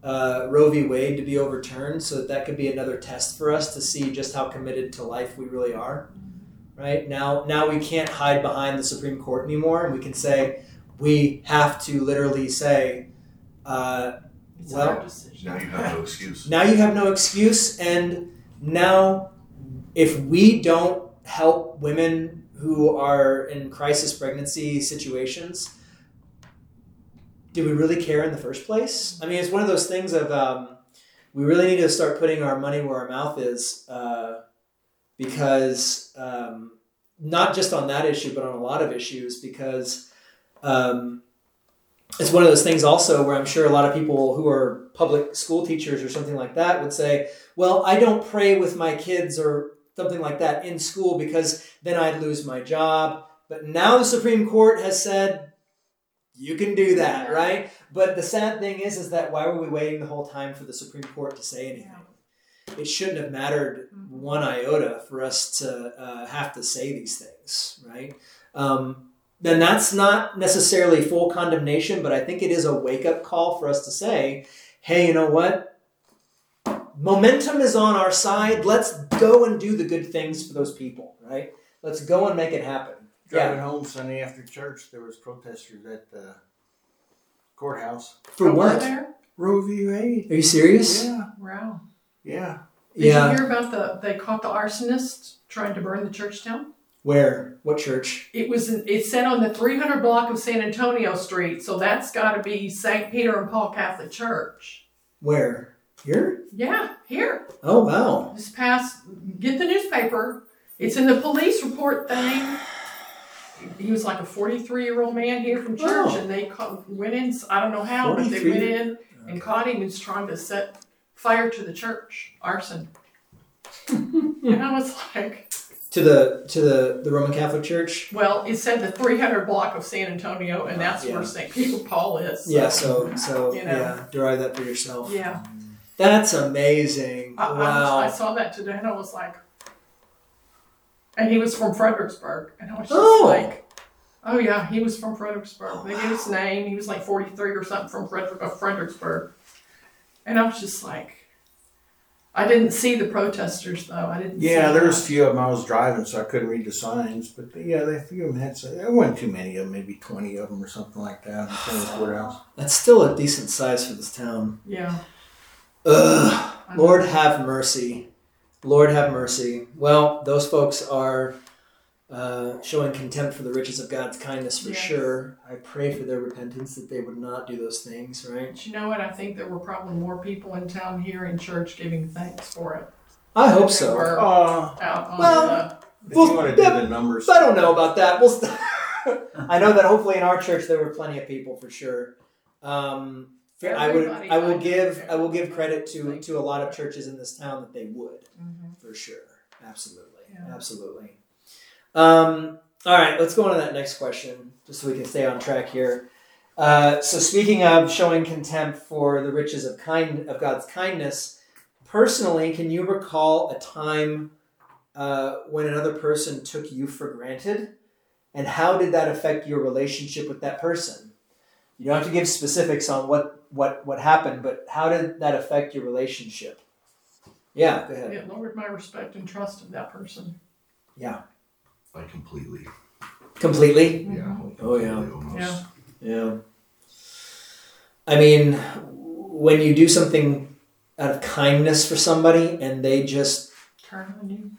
uh, Roe v. Wade to be overturned so that that could be another test for us to see just how committed to life we really are. Right now, now we can't hide behind the Supreme Court anymore, and we can say we have to literally say. Uh, It's Well, our decision. Now you have no excuse. now you have no excuse, and now if we don't help women who are in crisis pregnancy situations, do we really care in the first place? I mean, it's one of those things of um, we really need to start putting our money where our mouth is, uh, because um, not just on that issue, but on a lot of issues, because. Um, it's one of those things also where I'm sure a lot of people who are public school teachers or something like that would say, well, I don't pray with my kids or something like that in school because then I'd lose my job. But now the Supreme Court has said you can do that, right? But the sad thing is, is that why were we waiting the whole time for the Supreme Court to say anything? It shouldn't have mattered one iota for us to uh, have to say these things, right? Um, then that's not necessarily full condemnation, but I think it is a wake up call for us to say, hey, you know what? Momentum is on our side. Let's go and do the good things for those people, right? Let's go and make it happen. Driving home Sunday after church, there was protesters at the courthouse. For Oh, what? there? Roe v. Wade. Are you serious? Yeah, Wow. yeah. Did Yeah. you hear about the, they caught the arsonist trying to burn the church down? Where? What church? It was, in- it said on the 300 block of San Antonio Street, so that's got to be St. Peter and Paul Catholic Church. Where? Here? Yeah, here. Oh wow. This past, get the newspaper. It's in the police report thing. He was like a 43 year old man here from church, and they caught, went in. I don't know how, but they went in and caught him. He was trying to set fire to the church, arson. and I was like, To the to the the Roman Catholic Church. well, it said the 300 block of San Antonio, and ah, that's Yeah. where St. Peter Paul is. Yeah. So so You know. yeah. Derive that for yourself. Yeah. That's amazing. I, I, wow. I saw that today, and I was like, and he was from Fredericksburg, and I was just Oh. like, oh yeah, he was from Fredericksburg. They gave his name. He was like 43 or something from Frederick, Fredericksburg, and I was just like, I didn't see the protesters though. I didn't. Yeah, see there was a few of them. I was driving, so I couldn't read the signs. But yeah, a few of them had. some- There weren't too many of them, maybe twenty of them or something like that. in front of the courthouse. That's still a decent size for this town. Yeah. Ugh. Lord know. have mercy. Lord have mercy. Well, those folks are uh, showing contempt for the riches of God's kindness for Yes. sure. I pray for their repentance that they would not do those things, right? But you know what? I think there were probably more people in town here in church giving thanks for it. I hope so. were Uh, out on Well, if Well, you want to do that- the numbers, I don't know about that. We'll st- I know that hopefully in our church there were plenty of people for sure. Um, I would. I will give. I will give credit to to a lot of churches in this town that they would the. Mhm. for sure. Absolutely. Yeah. Absolutely. Um, all right. Let's go on to that next question, just so we can stay on track here. Uh, so speaking of showing contempt for the riches of kind of God's kindness, personally, can you recall a time uh, when another person took you for granted, and how did that affect your relationship with that person? You don't have to give specifics on what what what happened, but how did that affect your relationship? Yeah, go ahead. It lowered my respect and trust of that person. I completely. Completely. Yeah. Mm-hmm. Oh, yeah. Almost. Yeah. Yeah. I mean, when you do something out of kindness for somebody and they just Turn on you.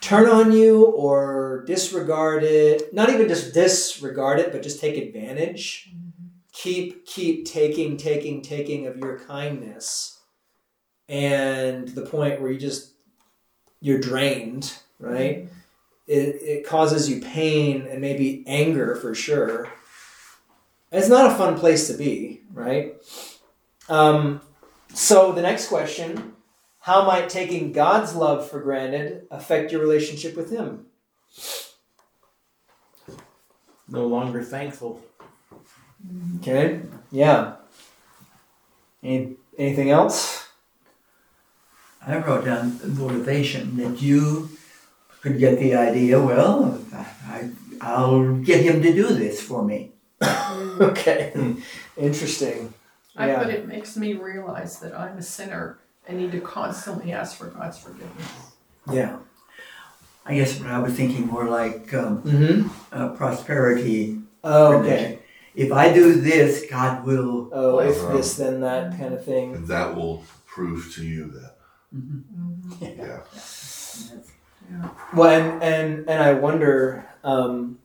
turn on you or disregard it, not even just disregard it, but just take advantage, mm-hmm. keep keep taking taking taking of your kindness and the point where you just you're drained, right? Mm-hmm. It, it causes you pain and maybe anger for sure. It's not a fun place to be, right? Um, so the next question how might taking God's love for granted affect your relationship with Him? no longer thankful. Okay. Yeah. Any, anything else? I wrote down motivation that you could get the idea. Well, I, I'll get him to do this for me. Okay. Interesting. I Yeah. but it makes me realize that I'm a sinner and need to constantly ask for God's forgiveness. Yeah. I guess what I was thinking more like um, Mm-hmm. uh, prosperity. Oh, okay. If I do this, God will. Oh, if Wow. this, then that kind of thing. And that will prove to you that. Mm-hmm. Yeah. Well, and and and I wonder. Um,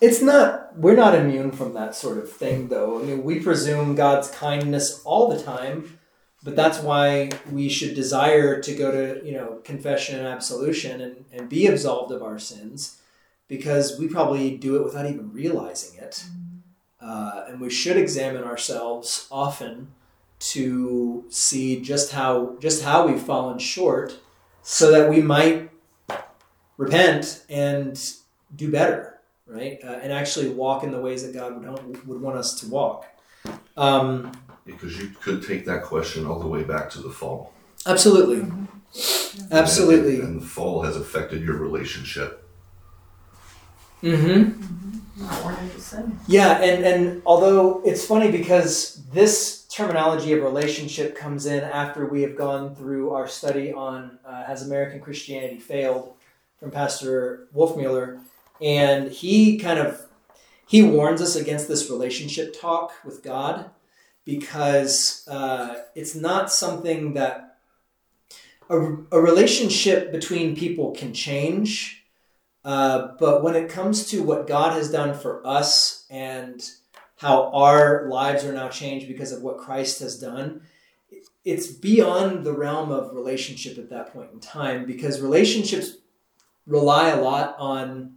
it's not. We're not immune from that sort of thing, though. I mean, we presume God's kindness all the time, but that's why we should desire to go to you know confession and absolution and and be absolved of our sins, because we probably do it without even realizing it, uh, and we should examine ourselves often to see just how just how we've fallen short so that we might repent and do better, right? Uh, and actually walk in the ways that God would, would want us to walk. Um, Because you could take that question all the way back to the fall. absolutely. Absolutely. And, and the fall has affected your relationship. Mm-hmm. Born into sin. Yeah, and, and although it's funny because this terminology of relationship comes in after we have gone through our study on uh, Has American Christianity Failed from Pastor Wolfmueller, and he kind of he warns us against this relationship talk with God because uh, it's not something that a, a relationship between people can change. Uh, but when it comes to what God has done for us and how our lives are now changed because of what Christ has done, it's beyond the realm of relationship at that point in time because relationships rely a lot on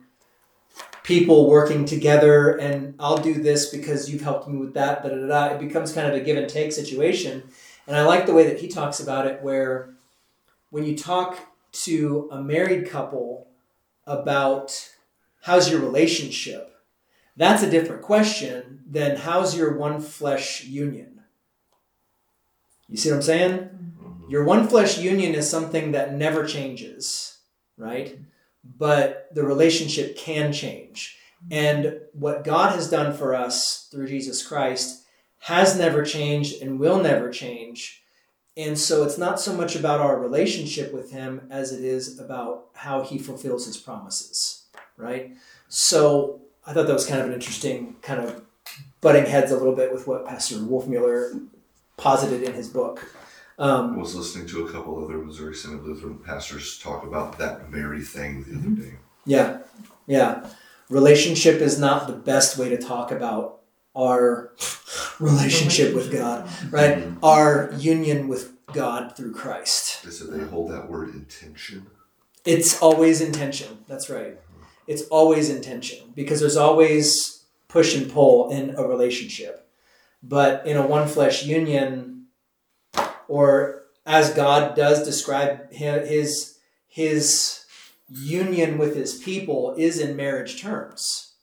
people working together and I'll do this because you've helped me with that, da, da, da. It becomes kind of a give and take situation. And I like the way that he talks about it where when you talk to a married couple about how's your relationship, that's a different question than how's your one flesh union. You see what I'm saying? Mm-hmm. Your one flesh union is something that never changes, right? But the relationship can change. And what God has done for us through Jesus Christ has never changed and will never change. And so it's not so much about our relationship with Him as it is about how He fulfills His promises, right? So I thought that was kind of an interesting kind of butting heads a little bit with what Pastor Wolfmueller posited in his book. I Um, was listening to a couple other Missouri Synod Lutheran pastors talk about that very thing the Mm-hmm. other day. yeah, yeah. Relationship is not the best way to talk about our relationship with God, right? Our union with God through Christ. They said they hold that word intention. It's always intention. That's right. It's always intention because there's always push and pull in a relationship. But in a one flesh union, or as God does describe his his union with his people is in marriage terms,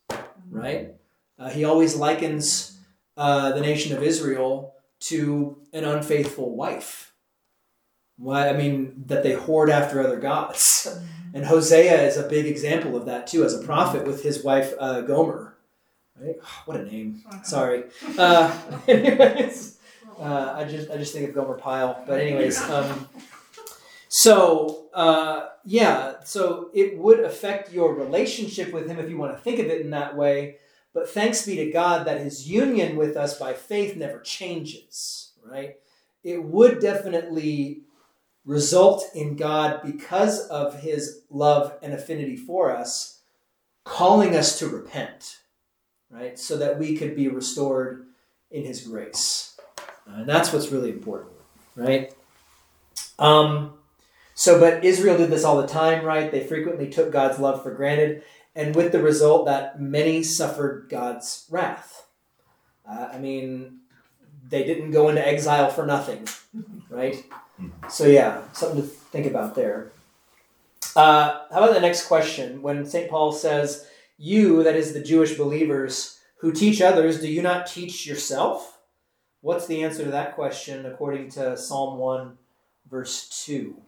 right? Uh, he always likens uh, the nation of Israel to an unfaithful wife. Why? I mean, that they whored after other gods. And Hosea is a big example of that too, as a prophet with his wife uh, Gomer. Right? What a name! Sorry. Uh, anyways, uh, I just I just think of Gomer Pyle. But anyways, um, so uh, yeah, so it would affect your relationship with him if you want to think of it in that way. But thanks be to God that His union with us by faith never changes. Right? It would definitely result in God because of his love and affinity for us, calling us to repent, right? So that we could be restored in his grace. Uh, and that's what's really important, right? Um, so, but Israel did this all the time, right? They frequently took God's love for granted, and with the result that many suffered God's wrath. Uh, I mean, they didn't go into exile for nothing, right? So yeah, something to think about there. Uh, how about the next question? When St. Paul says, "You, that is the Jewish believers who teach others, do you not teach yourself?" What's the answer to that question according to Psalm one, verse two?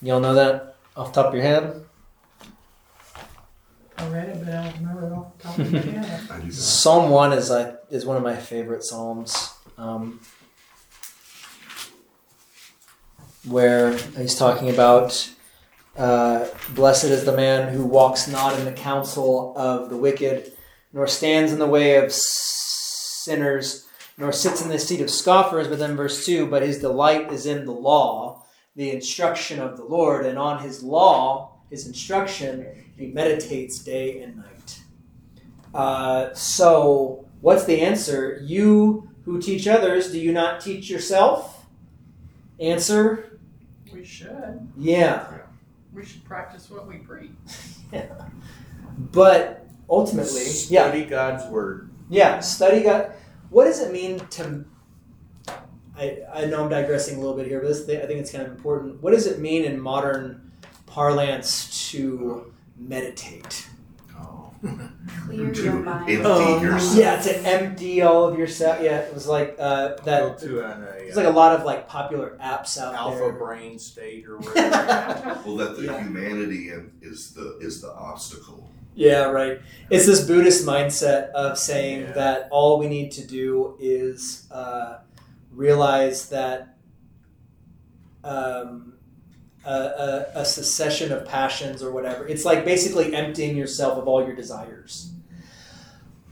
Y'all know that off the top of your head? I read it, but I don't remember it off the top of my head. I do that. Psalm one is like is one of my favorite psalms, um, where he's talking about uh, blessed is the man who walks not in the counsel of the wicked, nor stands in the way of sinners, nor sits in the seat of scoffers. But then verse two, but his delight is in the law, the instruction of the Lord, and on his law, his instruction, he meditates day and night. Uh, so, what's the answer? You who teach others, do you not teach yourself? Answer: We should. Yeah, We should practice what we preach. yeah. but ultimately, yeah, Study God's word. yeah. Study God. What does it mean to? I I know I'm digressing a little bit here, but this, I think it's kind of important. What does it mean in modern parlance to meditate? Oh. Clear To your mind. empty Um, yourself. yeah, to empty all of yourself. Yeah, it was like uh, Go that. to an, a, There's like a lot of like popular apps out alpha there. brain state or whatever. Well, that the Yeah. humanity in, is the is the obstacle. Yeah, right. It's this Buddhist mindset of saying Yeah. that all we need to do is uh, realize that um, a, a, a succession of passions or whatever. It's like basically emptying yourself of all your desires.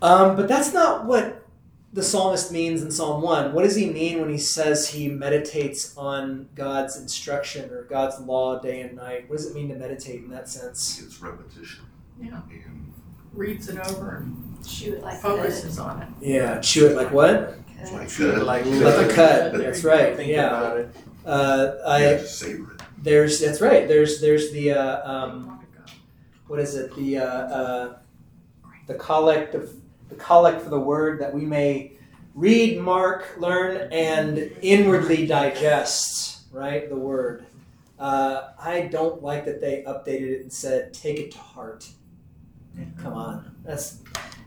Um, but that's not what the psalmist means in Psalm 1. What does he mean when he says he meditates on God's instruction or God's law day and night? What does it mean to meditate in that sense? It's repetition. Yeah. And Reads it over and Shoot it like focuses on it. Yeah, chew it like what? it's like Shoot it good. like Like a cut. That's right. Think Yeah. about it. Uh, I Yeah, just savor it. There's that's right. There's there's the uh, um, what is it? The uh, uh, the collect of the collect for the word that we may read, mark, learn, and inwardly digest. Right, the word. Uh, I don't like that they updated it and said take it to heart. Come on, that's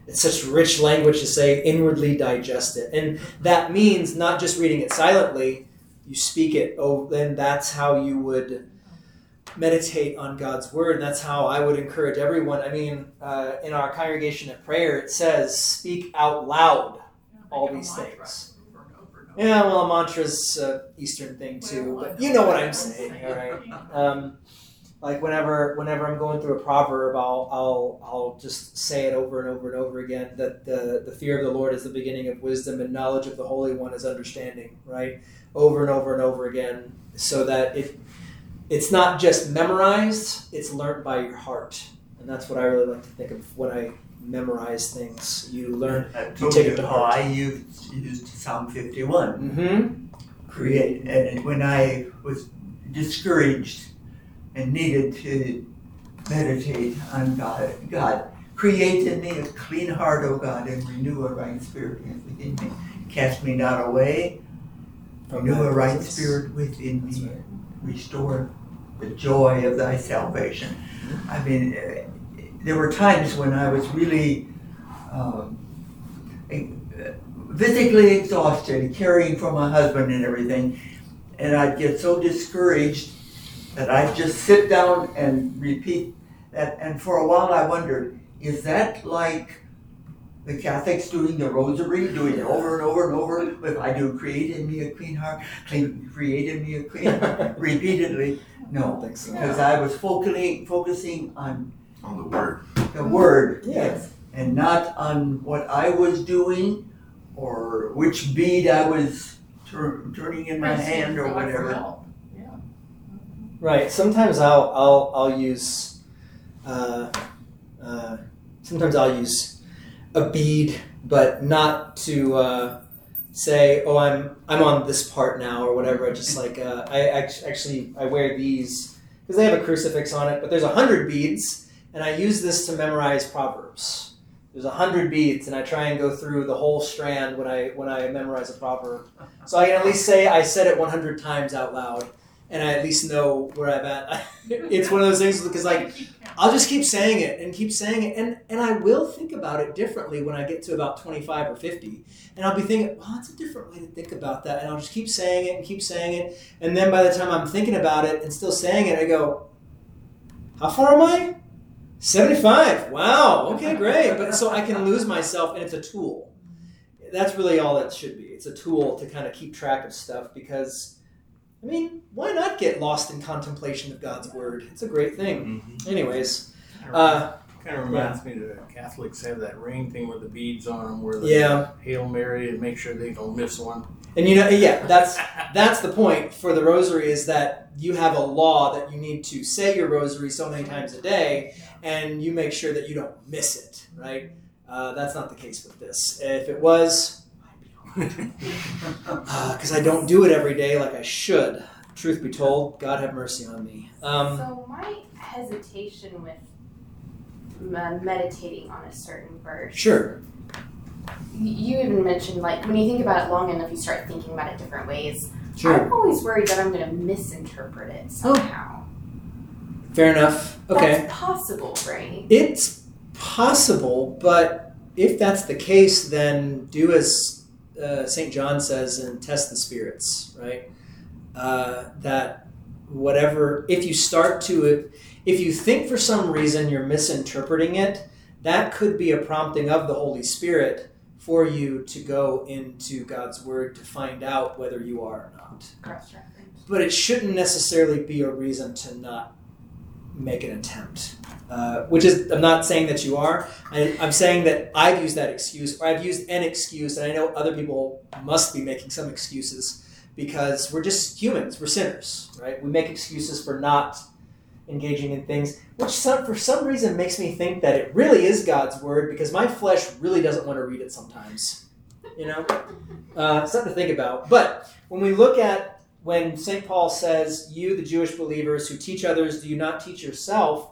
it's such rich language to say inwardly digest it, and that means not just reading it silently. You speak it. Oh, then that's how you would meditate on God's word. And that's how I would encourage everyone. I mean, uh, in our congregation at prayer, it says, speak out loud. All make it a these things. over and over and over. Yeah, well, a mantra's a Eastern thing too, Well, but you know what I'm saying. all right? Um, like whenever whenever I'm going through a proverb, I'll I'll I'll just say it over and over and over again that the the fear of the Lord is the beginning of wisdom and knowledge of the Holy One is understanding, right? Over and over and over again, so that it it's not just memorized; it's learned by your heart, and that's what I really like to think of when I memorize things. You learn. Told take it to heart. I used, used Psalm 51. Mm-hmm. create and when I was discouraged and needed to meditate on God, God, create in me a clean heart, O God, and renew a right spirit within me. Cast me not away, renew a right spirit within That's me. right. Restore the joy of thy salvation. I mean, eh, there were times when I was really um, eh, physically exhausted, caring for my husband and everything. And I'd get so discouraged that I'd just sit down and repeat that. And for a while I wondered, is that like the Catholics doing the rosary, doing it over and over and over? If I do create in me a clean heart, clean, create in me a clean heart, repeatedly. I don't No, think so. because I was focusing, focusing on On the word. the word, Yeah. yes, and not on what I was doing or which bead I was tur- turning in my hand or whatever. Yeah. Right. Sometimes I'll I'll I'll use uh, uh, sometimes I'll use a bead, but not to uh, say, "Oh, I'm I'm on this part now" or whatever. I just like uh, I actually I wear these because they have a crucifix on it, but there's a hundred beads, and I use this to memorize proverbs. There's a hundred beads, and I try and go through the whole strand when I when I memorize a proverb. So I can at least say I said it 100 times out loud, and I at least know where I'm at. it's one of those things because like I'll just keep saying it and keep saying it, and and I will think about it differently when I get to about 25 or 50, and I'll be thinking, well, that's a different way to think about that, and I'll just keep saying it and keep saying it, and then by the time I'm thinking about it and still saying it, I go, how far am I? 75. Wow. Okay, great. But so I can lose myself, and it's a tool. That's really all that should be. It's a tool to kind of keep track of stuff because, I mean, why not get lost in contemplation of God's word? It's a great thing. Anyways, uh, Kind of reminds me that Catholics have that ring thing with the beads on them, where they Yeah. Hail Mary and make sure they don't miss one. and you know, yeah, that's that's the point for the rosary is that you have a law that you need to say your rosary so many times a day, and you make sure that you don't miss it. Right? Uh, that's not the case with this. If it was, because I don't do it every day like I should. Truth be told, God have mercy on me. Um, so my hesitation with meditating on a certain verse. sure. You even mentioned like when you think about it long enough, you start thinking about it different ways. Sure. I'm always worried that I'm going to misinterpret it somehow. Fair enough. Okay. That's possible, right? It's possible, but if that's the case, then do as uh, St. John says and test the spirits, right? Uh, that whatever, if you start to, if you think for some reason you're misinterpreting it, that could be a prompting of the Holy Spirit for you to go into God's Word to find out whether you are or not. But it shouldn't necessarily be a reason to not make an attempt. Uh, which is, I'm not saying that you are. I, I'm saying that I've used that excuse, or I've used an excuse, and I know other people must be making some excuses because we're just humans. We're sinners, right? We make excuses for not engaging in things, which some, for some reason makes me think that it really is God's word because my flesh really doesn't want to read it sometimes. You know, uh, something to think about. But when we look at when St. Paul says, You, the Jewish believers who teach others, do you not teach yourself?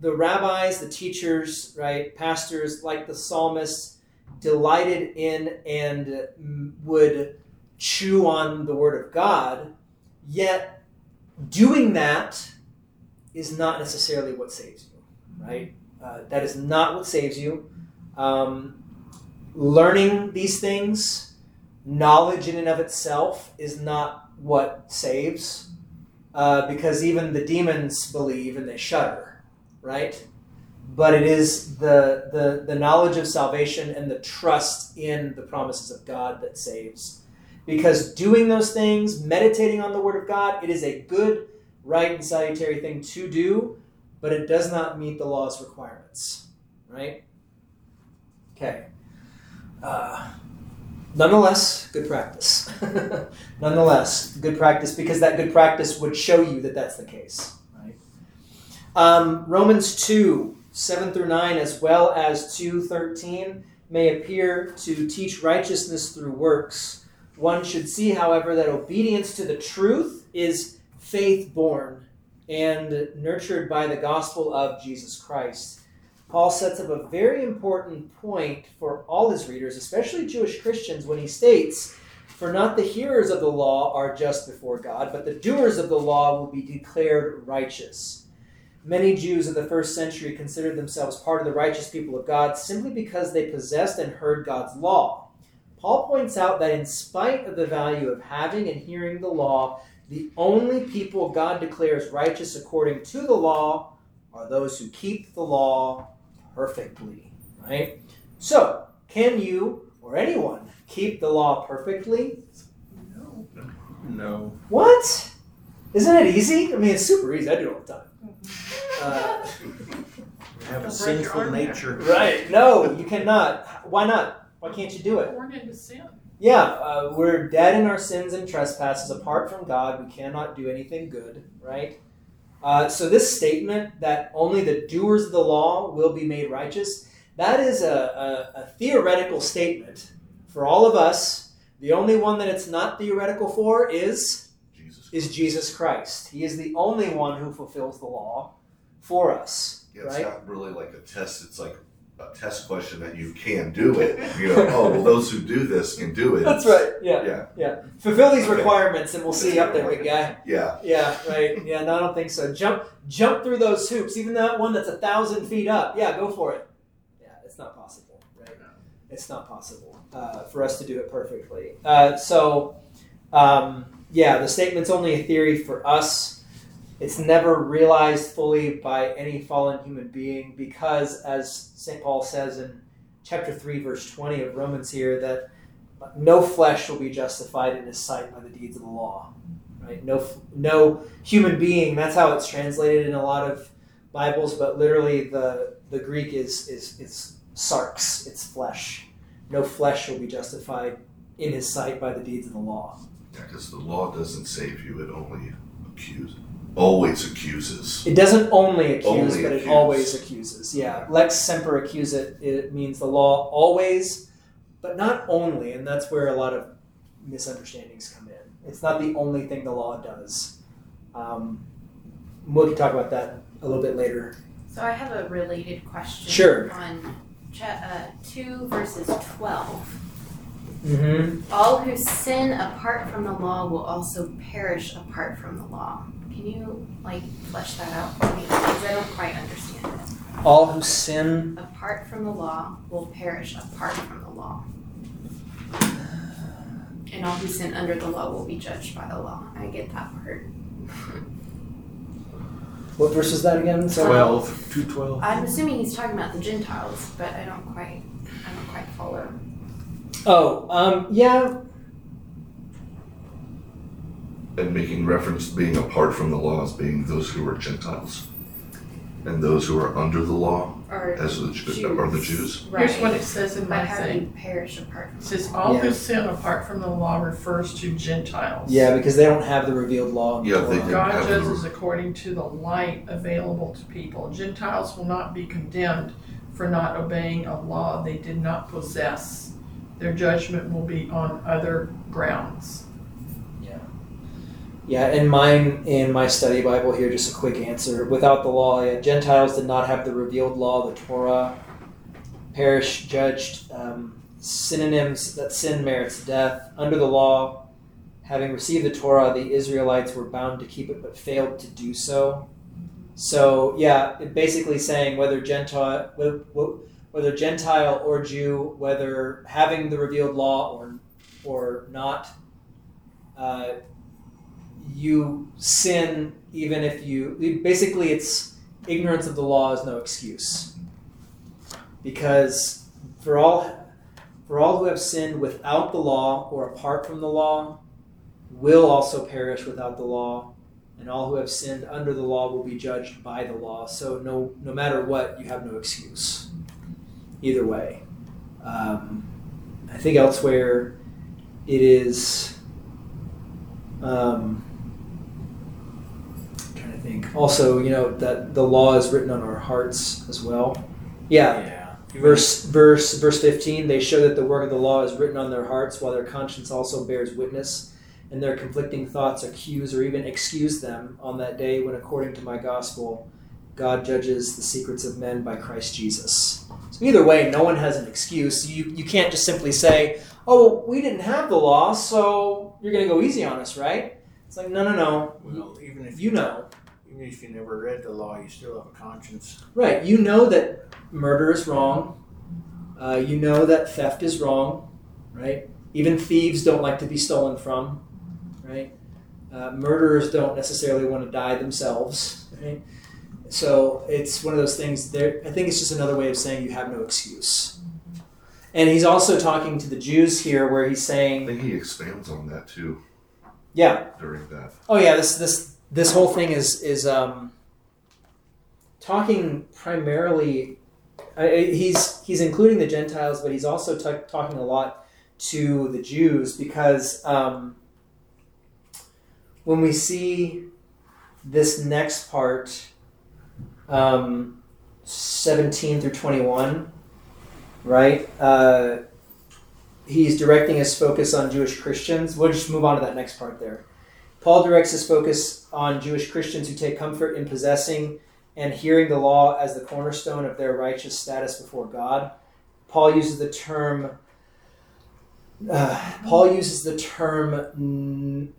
The rabbis, the teachers, right, pastors, like the psalmists, delighted in and mm, would chew on the word of God, yet doing that is not necessarily what saves you, right? Uh, that is not what saves you. Um, learning these things, knowledge in and of itself, is not what saves, uh, because even the demons believe and they shudder, right? But it is the, the, the knowledge of salvation and the trust in the promises of God that saves. Because doing those things, meditating on the Word of God, it is a good, right, and salutary thing to do, but it does not meet the law's requirements, right? Okay. Uh, nonetheless, good practice. nonetheless, good practice because that good practice would show you that that's the case, right? Um, Romans 2 7 through 9, as well as 2 13, may appear to teach righteousness through works. One should see, however, that obedience to the truth is faith born and nurtured by the gospel of Jesus Christ. Paul sets up a very important point for all his readers, especially Jewish Christians, when he states, For not the hearers of the law are just before God, but the doers of the law will be declared righteous. Many Jews of the first century considered themselves part of the righteous people of God simply because they possessed and heard God's law. Paul points out that in spite of the value of having and hearing the law, the only people God declares righteous according to the law are those who keep the law perfectly, right? So, can you or anyone keep the law perfectly? No. No. What? Isn't it easy? I mean, it's super easy. I do it all the time. Uh, You have a Don't break your sinful nature. right. No, you cannot. Why not? Why can't you do it? Born into sin. Yeah, uh, we're dead in our sins and trespasses. Apart from God, we cannot do anything good, right? Uh, so this statement that only the doers of the law will be made righteous, that is a, a, a theoretical statement for all of us. The only one that it's not theoretical for is Jesus. is Jesus Christ. He is the only one who fulfills the law for us, Yeah, it's right? not really like a test. It's like a test question that you can do it. You know, oh well, those who do this can do it. That's right. Yeah, Yeah, yeah. Fulfill these Okay. requirements, and we'll see you up there, big guy. yeah. Yeah, right. Yeah, no, I don't think so. Jump, jump through those hoops, even that one that's a thousand feet up. Yeah, go for it. Yeah, it's not possible, right? Now. It's not possible uh, for us to do it perfectly. Uh, so, um, yeah, the statement's only a theory for us. It's never realized fully by any fallen human being because, as St. Paul says in chapter 3, verse 20 of Romans here, that no flesh will be justified in his sight by the deeds of the law. Right? No, no human being. That's how it's translated in a lot of Bibles, but literally the the Greek is is is sarx. It's flesh. No flesh will be justified in his sight by the deeds of the law. Yeah, because the law doesn't save you; it only accuses, always accuses. It doesn't only accuse, Only but it always accuses. Yeah, lex semper accusat. It means the law always, but not only, and that's where a lot of misunderstandings come in. It's not the only thing the law does. Um, we can talk about that a little bit later. So I have a related question. Sure. On cha- uh, two verses twelve. Mm-hmm. All who sin apart from the law will also perish apart from the law. Can you like flesh that out for me? Because I don't quite understand it. All who sin Apart from the law will perish apart from the law. And all who sin under the law will be judged by the law. I get that part. What verse is that again? So 12, 212. I'm assuming he's talking about the Gentiles, but I don't quite I don't quite follow. Oh, um, yeah. And making reference to being apart from the laws, being those who are Gentiles. And those who are under the law, Or as the Ju- are the Jews. Right. Here's what it says in But my how thing. you perish apart from It says, all Yeah. who sin apart from the law refers to Gentiles. Yeah, because they don't have the revealed law. in the Yeah, they Torah. did. God have the- judges according to the light available to people. Gentiles will not be condemned for not obeying a law they did not possess. Their judgment will be on other grounds. Yeah, and mine in my study Bible here, just a quick answer. Without the law, yeah, Gentiles did not have the revealed law, the Torah. Perish, judged, um, synonyms that sin merits death. Under the law, having received the Torah, the Israelites were bound to keep it but failed to do so. So, yeah, basically saying whether Gentile, whether Gentile or Jew, whether having the revealed law or, or not, uh, you sin even if you basically it's ignorance of the law is no excuse. Because for all for all who have sinned without the law or apart from the law will also perish without the law and all who have sinned under the law will be judged by the law. So no no matter what you have no excuse. Either way. Um, i think elsewhere it is um, think. Also, you know that the law is written on our hearts as well. Yeah. Yeah. Verse verse verse fifteen. They show that the work of the law is written on their hearts, while their conscience also bears witness, and their conflicting thoughts accuse or even excuse them on that day when, according to my gospel, God judges the secrets of men by Christ Jesus. So either way, no one has an excuse. You you can't just simply say, "Oh, well, we didn't have the law, so you're going to go easy on us, right?" It's like, no, no, no. Well, even if You know, if you never read the law, you still have a conscience. right? You know that murder is wrong. Uh, you know that theft is wrong, right? Even thieves don't like to be stolen from, right? Uh, murderers don't necessarily want to die themselves, right? So it's one of those things. There, I think it's just another way of saying you have no excuse. And he's also talking to the Jews here, where he's saying. I think he expands on that too "Yeah, during that. Oh yeah, this this this whole thing is is um, talking primarily. I- he's he's including the Gentiles, but he's also ta- talking a lot to the Jews because um, when we see this next part, um, seventeen through twenty one, right? Uh, he's directing his focus on Jewish Christians. We'll just move on to that next part there. Paul directs his focus on Jewish Christians who take comfort in possessing and hearing the law as the cornerstone of their righteous status before God. Paul uses the term. Uh, Paul uses the term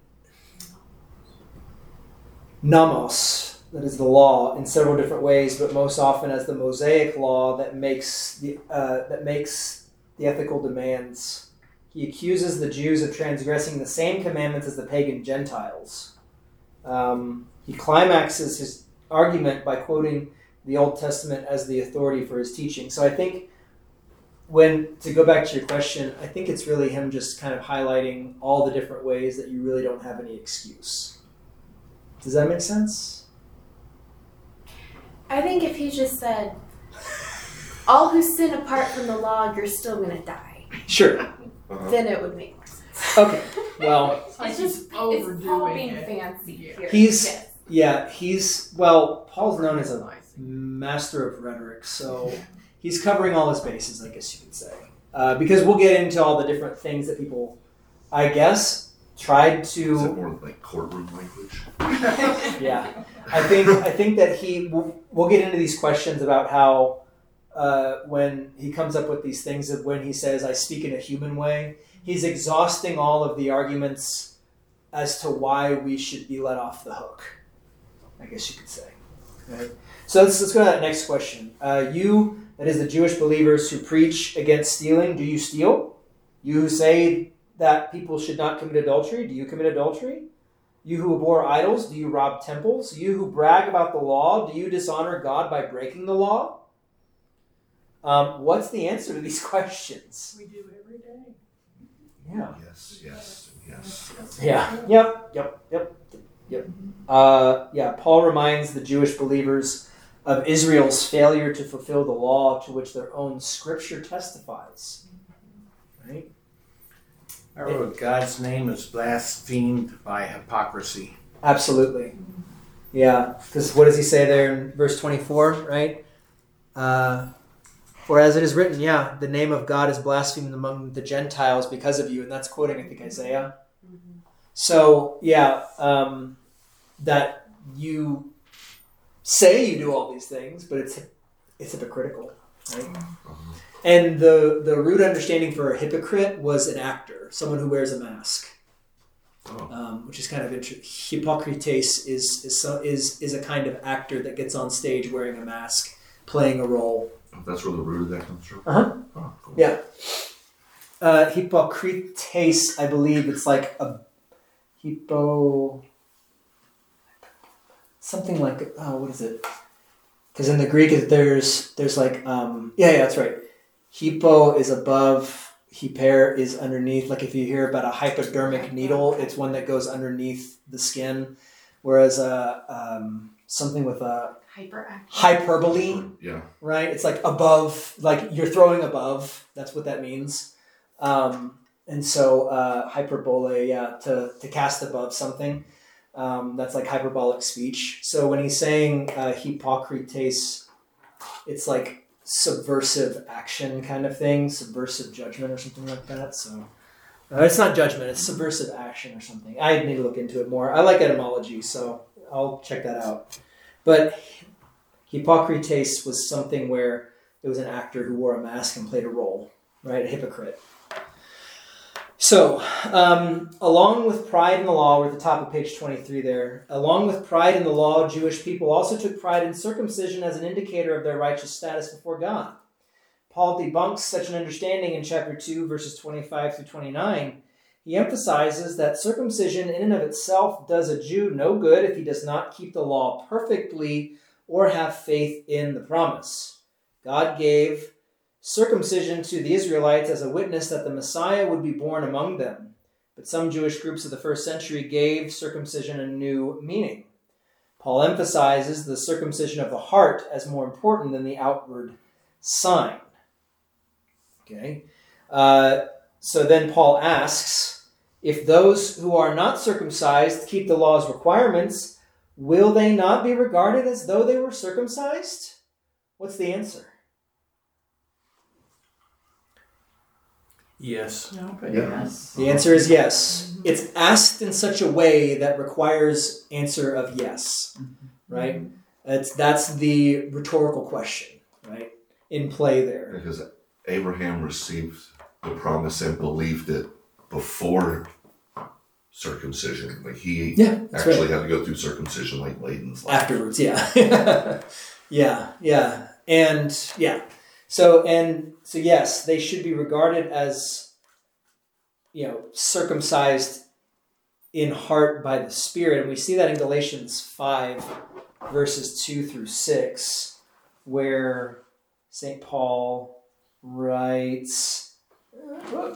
nomos, that is the law, in several different ways, but most often as the Mosaic law that makes the uh, that makes the ethical demands he accuses the Jews of transgressing the same commandments as the pagan Gentiles. Um, he climaxes his argument by quoting the Old Testament as the authority for his teaching. So I think when to go back to your question, I think it's really him just kind of highlighting all the different ways that you really don't have any excuse. Does that make sense? I think if he just said, all who sin apart from the law, you're still gonna die, Sure. Uh-huh. then it would make more sense. Okay. Well, It's like it's he's just it's Paul overdoing being it. fancy here. He's- yes. yeah, he's well, Paul's known as a master of rhetoric, so he's covering all his bases, I guess you could say. Uh, because we'll get into all the different things that people, I guess, tried to. Is it to. more like courtroom language? Yeah, I think I think that he. We'll, we'll get into these questions about how uh, when he comes up with these things of when he says, "I speak in a human way," he's exhausting all of the arguments as to why we should be let off the hook. I guess you could say. Right? So let's, let's go to that next question. Uh, you, that is the Jewish believers who preach against stealing, do you steal? You who say that people should not commit adultery, do you commit adultery? You who abhor idols, do you rob temples? You who brag about the law, do you dishonor God by breaking the law? Um, what's the answer to these questions? We do every day. Yeah. Yes, yes, yes. Yeah. Yep. Yep. Yep. Yep. Uh, yeah. Paul reminds the Jewish believers of Israel's failure to fulfill the law to which their own scripture testifies. Right? I wrote God's name is blasphemed by hypocrisy. Absolutely. Yeah, because what does he say there in verse 24, right? Uh, For as it is written, yeah, the name of God is blasphemed among the Gentiles because of you. And that's quoting, I think, Isaiah. So, yeah, um, that you say you do all these things, but it's it's hypocritical, right? And the the root understanding for a hypocrite was an actor, someone who wears a mask, Oh. um, which is kind of interesting. Hippocrates is is, is is a kind of actor that gets on stage wearing a mask, playing a role. That's where the root of that comes from. Uh-huh. Oh, cool. Yeah. Uh, Hippocrates, I believe it's like a hippo, something like oh, what is it? Because in the Greek, there's there's like um, yeah, yeah, that's right. Hippo is above, hyper is underneath. Like if you hear about a hypodermic needle, it's one that goes underneath the skin, whereas uh, um, something with a Hyperactive. hyperbole Yeah. right? It's like above, like you're throwing above. That's what that means. Um, and so uh, hyperbole, yeah, to, to cast above something. Um, that's like hyperbolic speech. So when he's saying uh, Hippocrates, it's like subversive action kind of thing, subversive judgment or something like that. So uh, it's not judgment; it's subversive action or something. I need to look into it more. I like etymology, so I'll check that out. But Hippocrates was something where it was an actor who wore a mask and played a role, right? A hypocrite. So, um, along with pride in the law, we're at the top of page 23 there. Along with pride in the law, Jewish people also took pride in circumcision as an indicator of their righteous status before God. Paul debunks such an understanding in chapter 2, verses 25 through 29. He emphasizes that circumcision in and of itself does a Jew no good if he does not keep the law perfectly or have faith in the promise. God gave circumcision to the Israelites as a witness that the Messiah would be born among them. But some Jewish groups of the first century gave circumcision a new meaning. Paul emphasizes the circumcision of the heart as more important than the outward sign. Okay? Uh, so then Paul asks if those who are not circumcised keep the law's requirements, will they not be regarded as though they were circumcised? What's the answer? Yes. No, but Yeah. yes. The answer is yes. It's asked in such a way that requires answer of yes, mm-hmm. right? That's that's the rhetorical question, right? In play there. Because Abraham received the promise and believed it before circumcision. Like he Yeah, actually right. had to go through circumcision like Layden's life. Afterwards, yeah. yeah, yeah. And yeah. So and so yes, they should be regarded as you know, circumcised in heart by the Spirit. And we see that in Galatians 5, verses 2 through 6, where St. Paul writes, uh,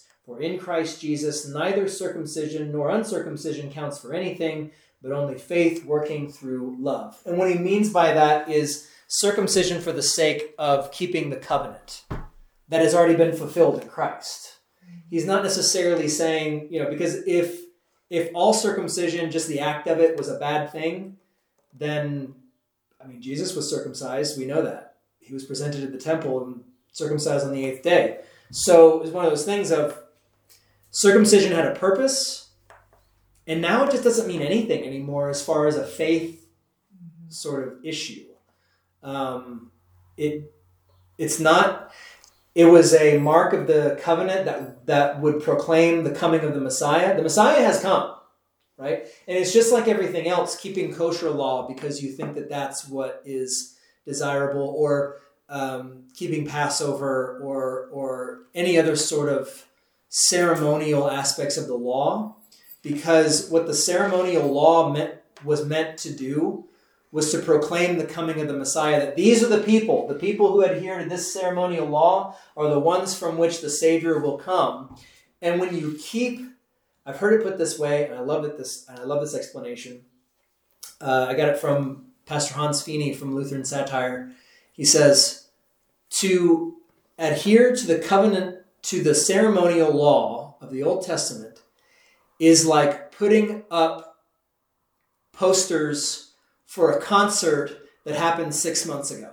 For in Christ Jesus, neither circumcision nor uncircumcision counts for anything, but only faith working through love. And what he means by that is circumcision for the sake of keeping the covenant that has already been fulfilled in Christ. He's not necessarily saying, you know, because if if all circumcision, just the act of it, was a bad thing, then I mean Jesus was circumcised. We know that he was presented at the temple and circumcised on the eighth day. So it was one of those things of circumcision had a purpose, and now it just doesn't mean anything anymore as far as a faith sort of issue. Um, it it's not. It was a mark of the covenant that that would proclaim the coming of the Messiah. The Messiah has come, right? And it's just like everything else, keeping kosher law because you think that that's what is desirable, or um, keeping Passover or or any other sort of ceremonial aspects of the law, because what the ceremonial law meant was meant to do was to proclaim the coming of the Messiah. That these are the people, the people who adhere to this ceremonial law are the ones from which the Savior will come. And when you keep, I've heard it put this way, and I love it. This and I love this explanation. Uh, I got it from Pastor Hans Fiene from Lutheran Satire. He says, to adhere to the covenant, to the ceremonial law of the Old Testament is like putting up posters for a concert that happened six months ago.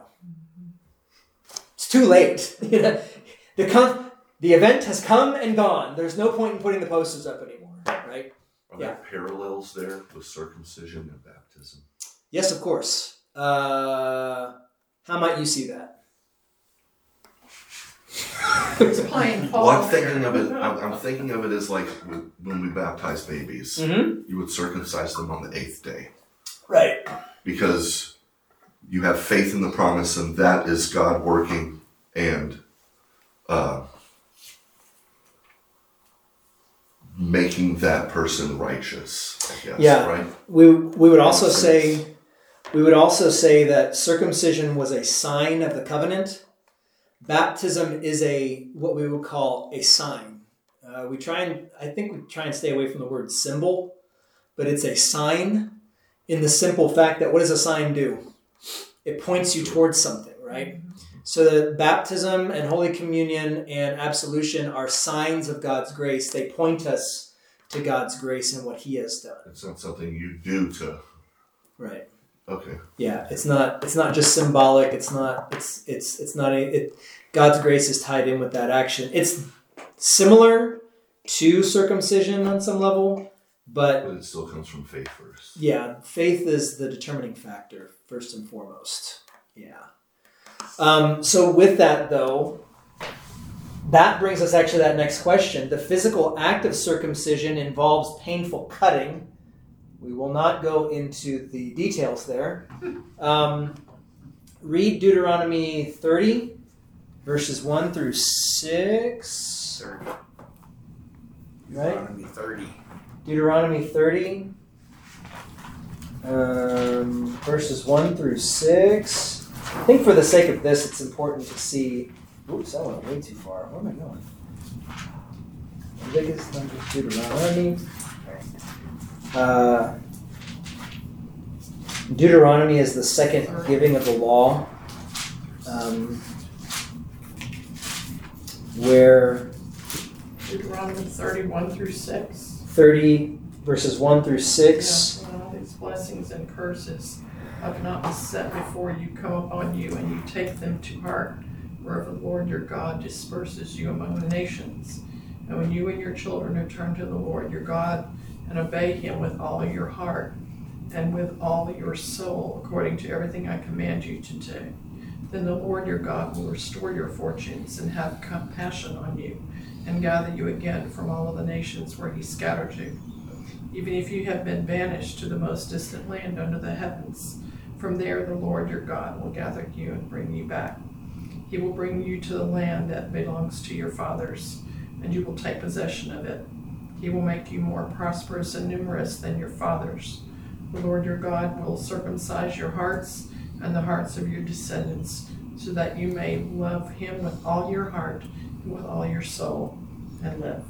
It's too late. the, con- the event has come and gone. There's no point in putting the posters up anymore, right? Are there parallels there with circumcision and baptism? Yes, of course. Uh, how might you see that? Explain, Paul. Well, I'm thinking of it. I'm, I'm thinking of it as like when when we baptize babies, Mm-hmm. you would circumcise them on the eighth day Right. because you have faith in the promise, and that is God working and uh, making that person righteous. I guess. Yeah. Right. We, we would also say we would also say that circumcision was a sign of the covenant. Baptism is a what we would call a sign. Uh, we try and I think we try and stay away from the word symbol, but it's a sign in the simple fact that what does a sign do? It points you towards something, right? So that baptism and Holy Communion and absolution are signs of God's grace. They point us to God's grace and what He has done. It's not something you do to. Right. Okay. Yeah, it's not it's not just symbolic. It's not it's it's it's not a it, God's grace is tied in with that action. It's similar to circumcision on some level, but But it still comes from faith first. yeah, faith is the determining factor first and foremost. Yeah. Um, so with that though, that brings us actually to that next question. The physical act of circumcision involves painful cutting. We will not go into the details there. Um, read Deuteronomy 30, verses 1 through 6. 30. Right? Deuteronomy 30. Deuteronomy 30, um, verses 1 through 6. I think for the sake of this, it's important to see. Oops, I went way too far. Where am I going? Leviticus, Numbers, Deuteronomy. Uh, Deuteronomy is the second giving of the law, um, where Deuteronomy thirty-one through six. 30 verses 1 through 6. Yeah, when all these blessings and curses have not been set before you come upon you, and you take them to heart, wherever the Lord your God disperses you among the nations. And when you and your children return to the Lord your God and obey him with all your heart and with all your soul, according to everything I command you to do, then the Lord your God will restore your fortunes and have compassion on you and gather you again from all of the nations where he scattered you even if you have been banished to the most distant land under the heavens. From there, the Lord your God will gather you and bring you back. He will bring you to the land that belongs to your fathers, and you will take possession of it. He will make you more prosperous and numerous than your fathers. The Lord your God will circumcise your hearts and the hearts of your descendants, so that you may love him with all your heart and with all your soul and live.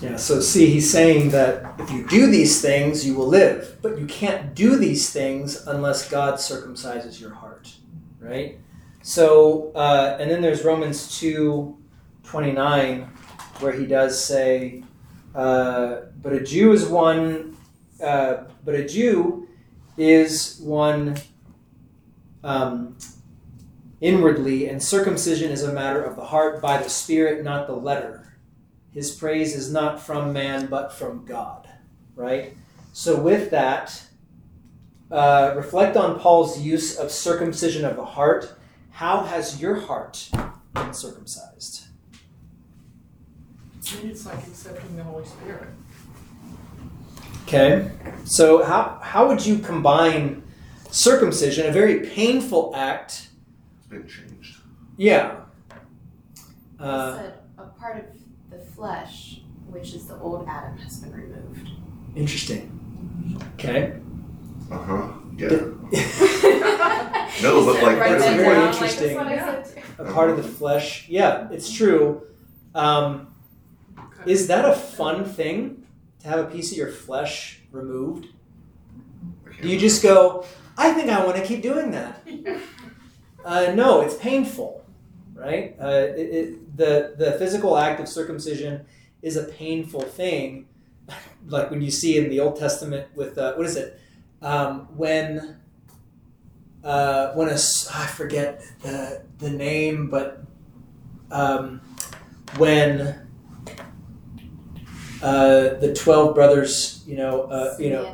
Yeah, so see, he's saying that if you do these things, you will live. But you can't do these things unless God circumcises your heart, right? So, uh, and then there's Romans 2 29, where he does say, uh, but a Jew is one, uh, but a Jew is one um, inwardly, and circumcision is a matter of the heart by the Spirit, not the letter his praise is not from man but from God, right? So, with that, uh, reflect on Paul's use of circumcision of the heart. How has your heart been circumcised? I mean, It's like accepting the Holy Spirit. Okay, so how, how would you combine circumcision, a very painful act, It's been changed. Yeah. Uh, said a part of the flesh, which is the old Adam, has been removed. interesting. Okay. Uh huh. Yeah. No, but like, Write that's very down, interesting. Like, that's what I said too. A part of the flesh. Yeah, it's true. Um, is that a fun thing to have a piece of your flesh removed? Do you just go, I think I want to keep doing that? Uh, no, it's painful, right? Uh, it, it, the the physical act of circumcision is a painful thing, like when you see in the Old Testament with uh, what is it um, when uh, when a I forget the the name, but um, when uh, the twelve brothers, you know, uh, you know,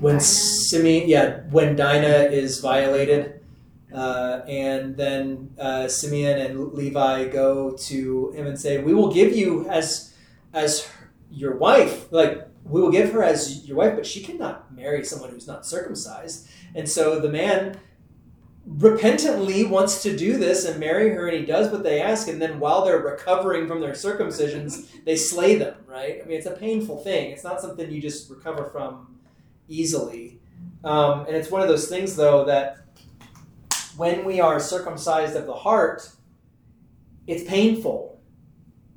when Dinah. Simeon, yeah, when Dinah is violated, uh, and then uh, Simeon and Levi go to him and say, "We will give you as as your wife, like we will give her as your wife, but she cannot marry someone who's not circumcised." And so the man repentantly wants to do this and marry her, and he does what they ask. And then while they're recovering from their circumcisions, they slay them. Right? I mean, it's a painful thing. It's not something you just recover from easily. Um, and it's one of those things, though, that when we are circumcised of the heart, it's painful.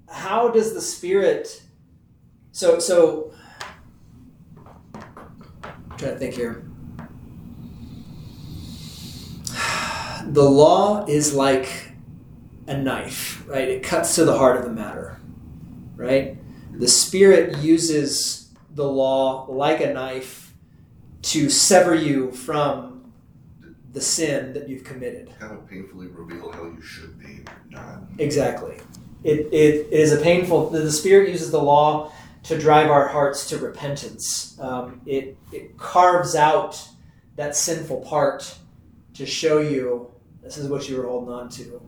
How does the Spirit. So, so. I'm trying to think here. The law is like a knife, right? It cuts to the heart of the matter, right? The Spirit uses the law like a knife to sever you from the sin that you've committed. Kind of painfully reveal how you should be, not. Exactly. It, it is a painful, the Spirit uses the law to drive our hearts to repentance. Um, it, it carves out that sinful part to show you this is what you were holding on to.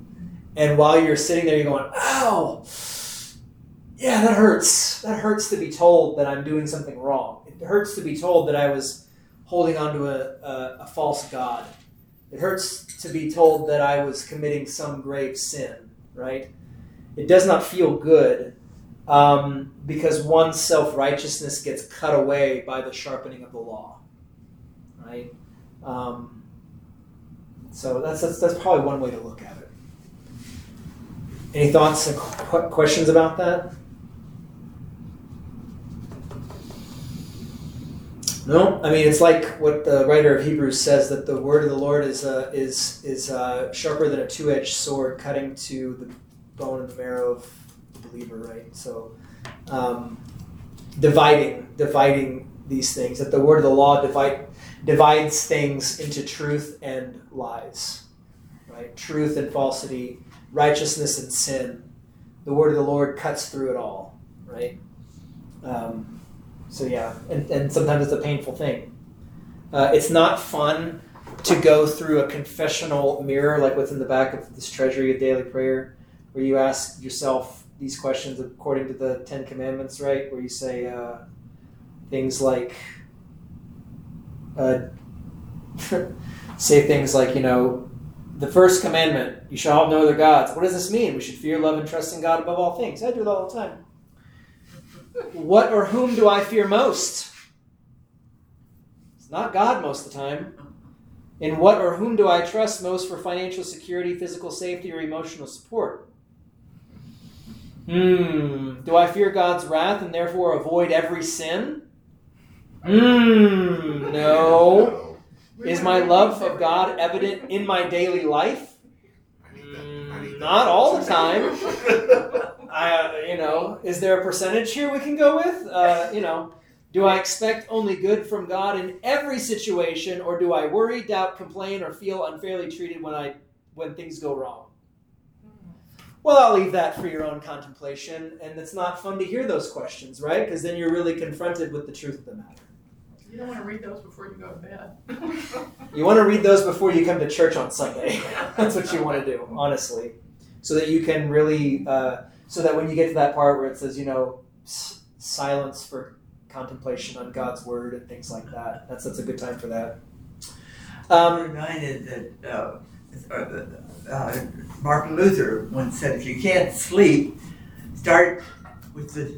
And while you're sitting there, you're going, ow, yeah, that hurts. That hurts to be told that I'm doing something wrong. It hurts to be told that I was holding on to a, a, a false God. It hurts to be told that I was committing some grave sin, right? It does not feel good um, because one's self righteousness gets cut away by the sharpening of the law, right? Um, so that's, that's that's probably one way to look at it. Any thoughts and qu- questions about that? No, I mean it's like what the writer of Hebrews says that the word of the Lord is uh, is is uh, sharper than a two-edged sword, cutting to the bone and the marrow of the believer. Right. So, um, dividing dividing these things that the word of the law divide divides things into truth and lies, right? Truth and falsity, righteousness and sin. The word of the Lord cuts through it all, right? Um, so yeah, and, and sometimes it's a painful thing. Uh, it's not fun to go through a confessional mirror like what's in the back of this treasury of daily prayer, where you ask yourself these questions according to the Ten Commandments, right? Where you say uh, things like, uh, say things like, you know, the first commandment, you shall have no other gods. What does this mean? We should fear, love, and trust in God above all things. I do it all the time. What or whom do I fear most? It's not God most of the time. In what or whom do I trust most for financial security, physical safety, or emotional support? Hmm. Do I fear God's wrath and therefore avoid every sin? Hmm. No. Is my love of God evident in my daily life? I need that. I need that. Not all the time. I, you know, is there a percentage here we can go with? Uh, you know, do I expect only good from God in every situation, or do I worry, doubt, complain, or feel unfairly treated when I when things go wrong? Well, I'll leave that for your own contemplation, and it's not fun to hear those questions, right? Because then you're really confronted with the truth of the matter. You don't want to read those before you go to bed. You want to read those before you come to church on Sunday. That's what you want to do, honestly, so that you can really, uh, so that when you get to that part where it says, you know, s- silence for contemplation on God's word and things like that. That's that's a good time for that. I'm Um, reminded that uh, uh, uh, Martin Luther once said, if you can't sleep, start with the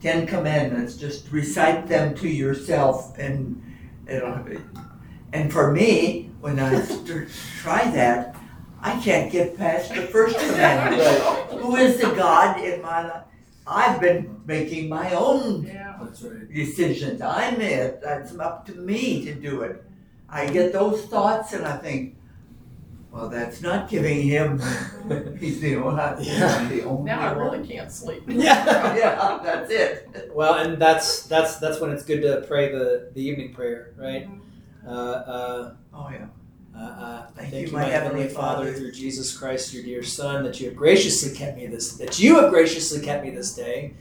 Ten Commandments. Just recite them to yourself, and it'll. And for me, when I try that, I can't get past the first commandment. Who is the God in my life? I've been making my own Yeah. Decisions. I'm it. That's up to me to do it. I get those thoughts and I think, well, that's not giving him. He's the only. Yeah. The only Now I one. really can't sleep. Yeah. Yeah, that's it. Well, and that's that's that's when it's good to pray the the evening prayer, right? Uh, uh, Oh yeah. uh, uh, Thank thank you, you, my my Heavenly heavenly Father, Father. through Jesus Christ, your dear Son, that you have graciously kept me this that you have graciously kept me this day,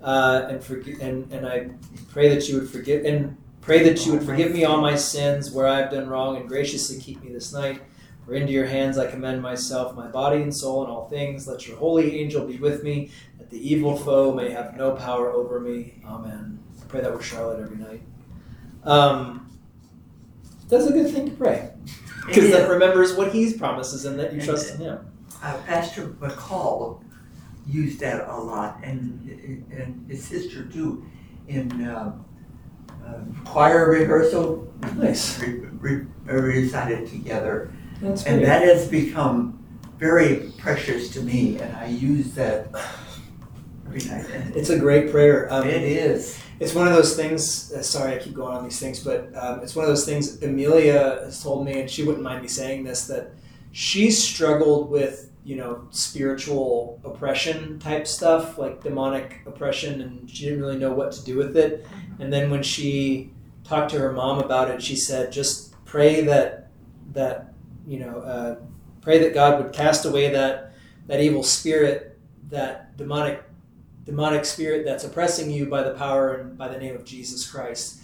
uh, and forgive and and I pray that you would forgive and pray that you would forgive me all my sins where I have done wrong, and graciously keep me this night. For into your hands I commend myself, my body and soul, and all things. Let your holy angel be with me, that the evil foe may have no power over me. Amen. I pray that with Charlotte every night. Um, that's a good thing to pray because that remembers what He's promises and that you trust in Him. Uh, Pastor McCall used that a lot, and and his sister too, in uh, uh, choir rehearsal. Nice. Re, re, recited together. That's And that has become very precious to me, and I use that every night. And It's a great prayer. Um, it is. It's one of those things. Uh, sorry, I keep going on these things, but um, it's one of those things. Amelia has told me, and she wouldn't mind me saying this, that she struggled with you know spiritual oppression type stuff, like demonic oppression, and she didn't really know what to do with it. And then when she talked to her mom about it, she said, "Just pray that that you know, uh, pray that God would cast away that that evil spirit, that demonic demonic spirit that's oppressing you by the power and by the name of Jesus Christ.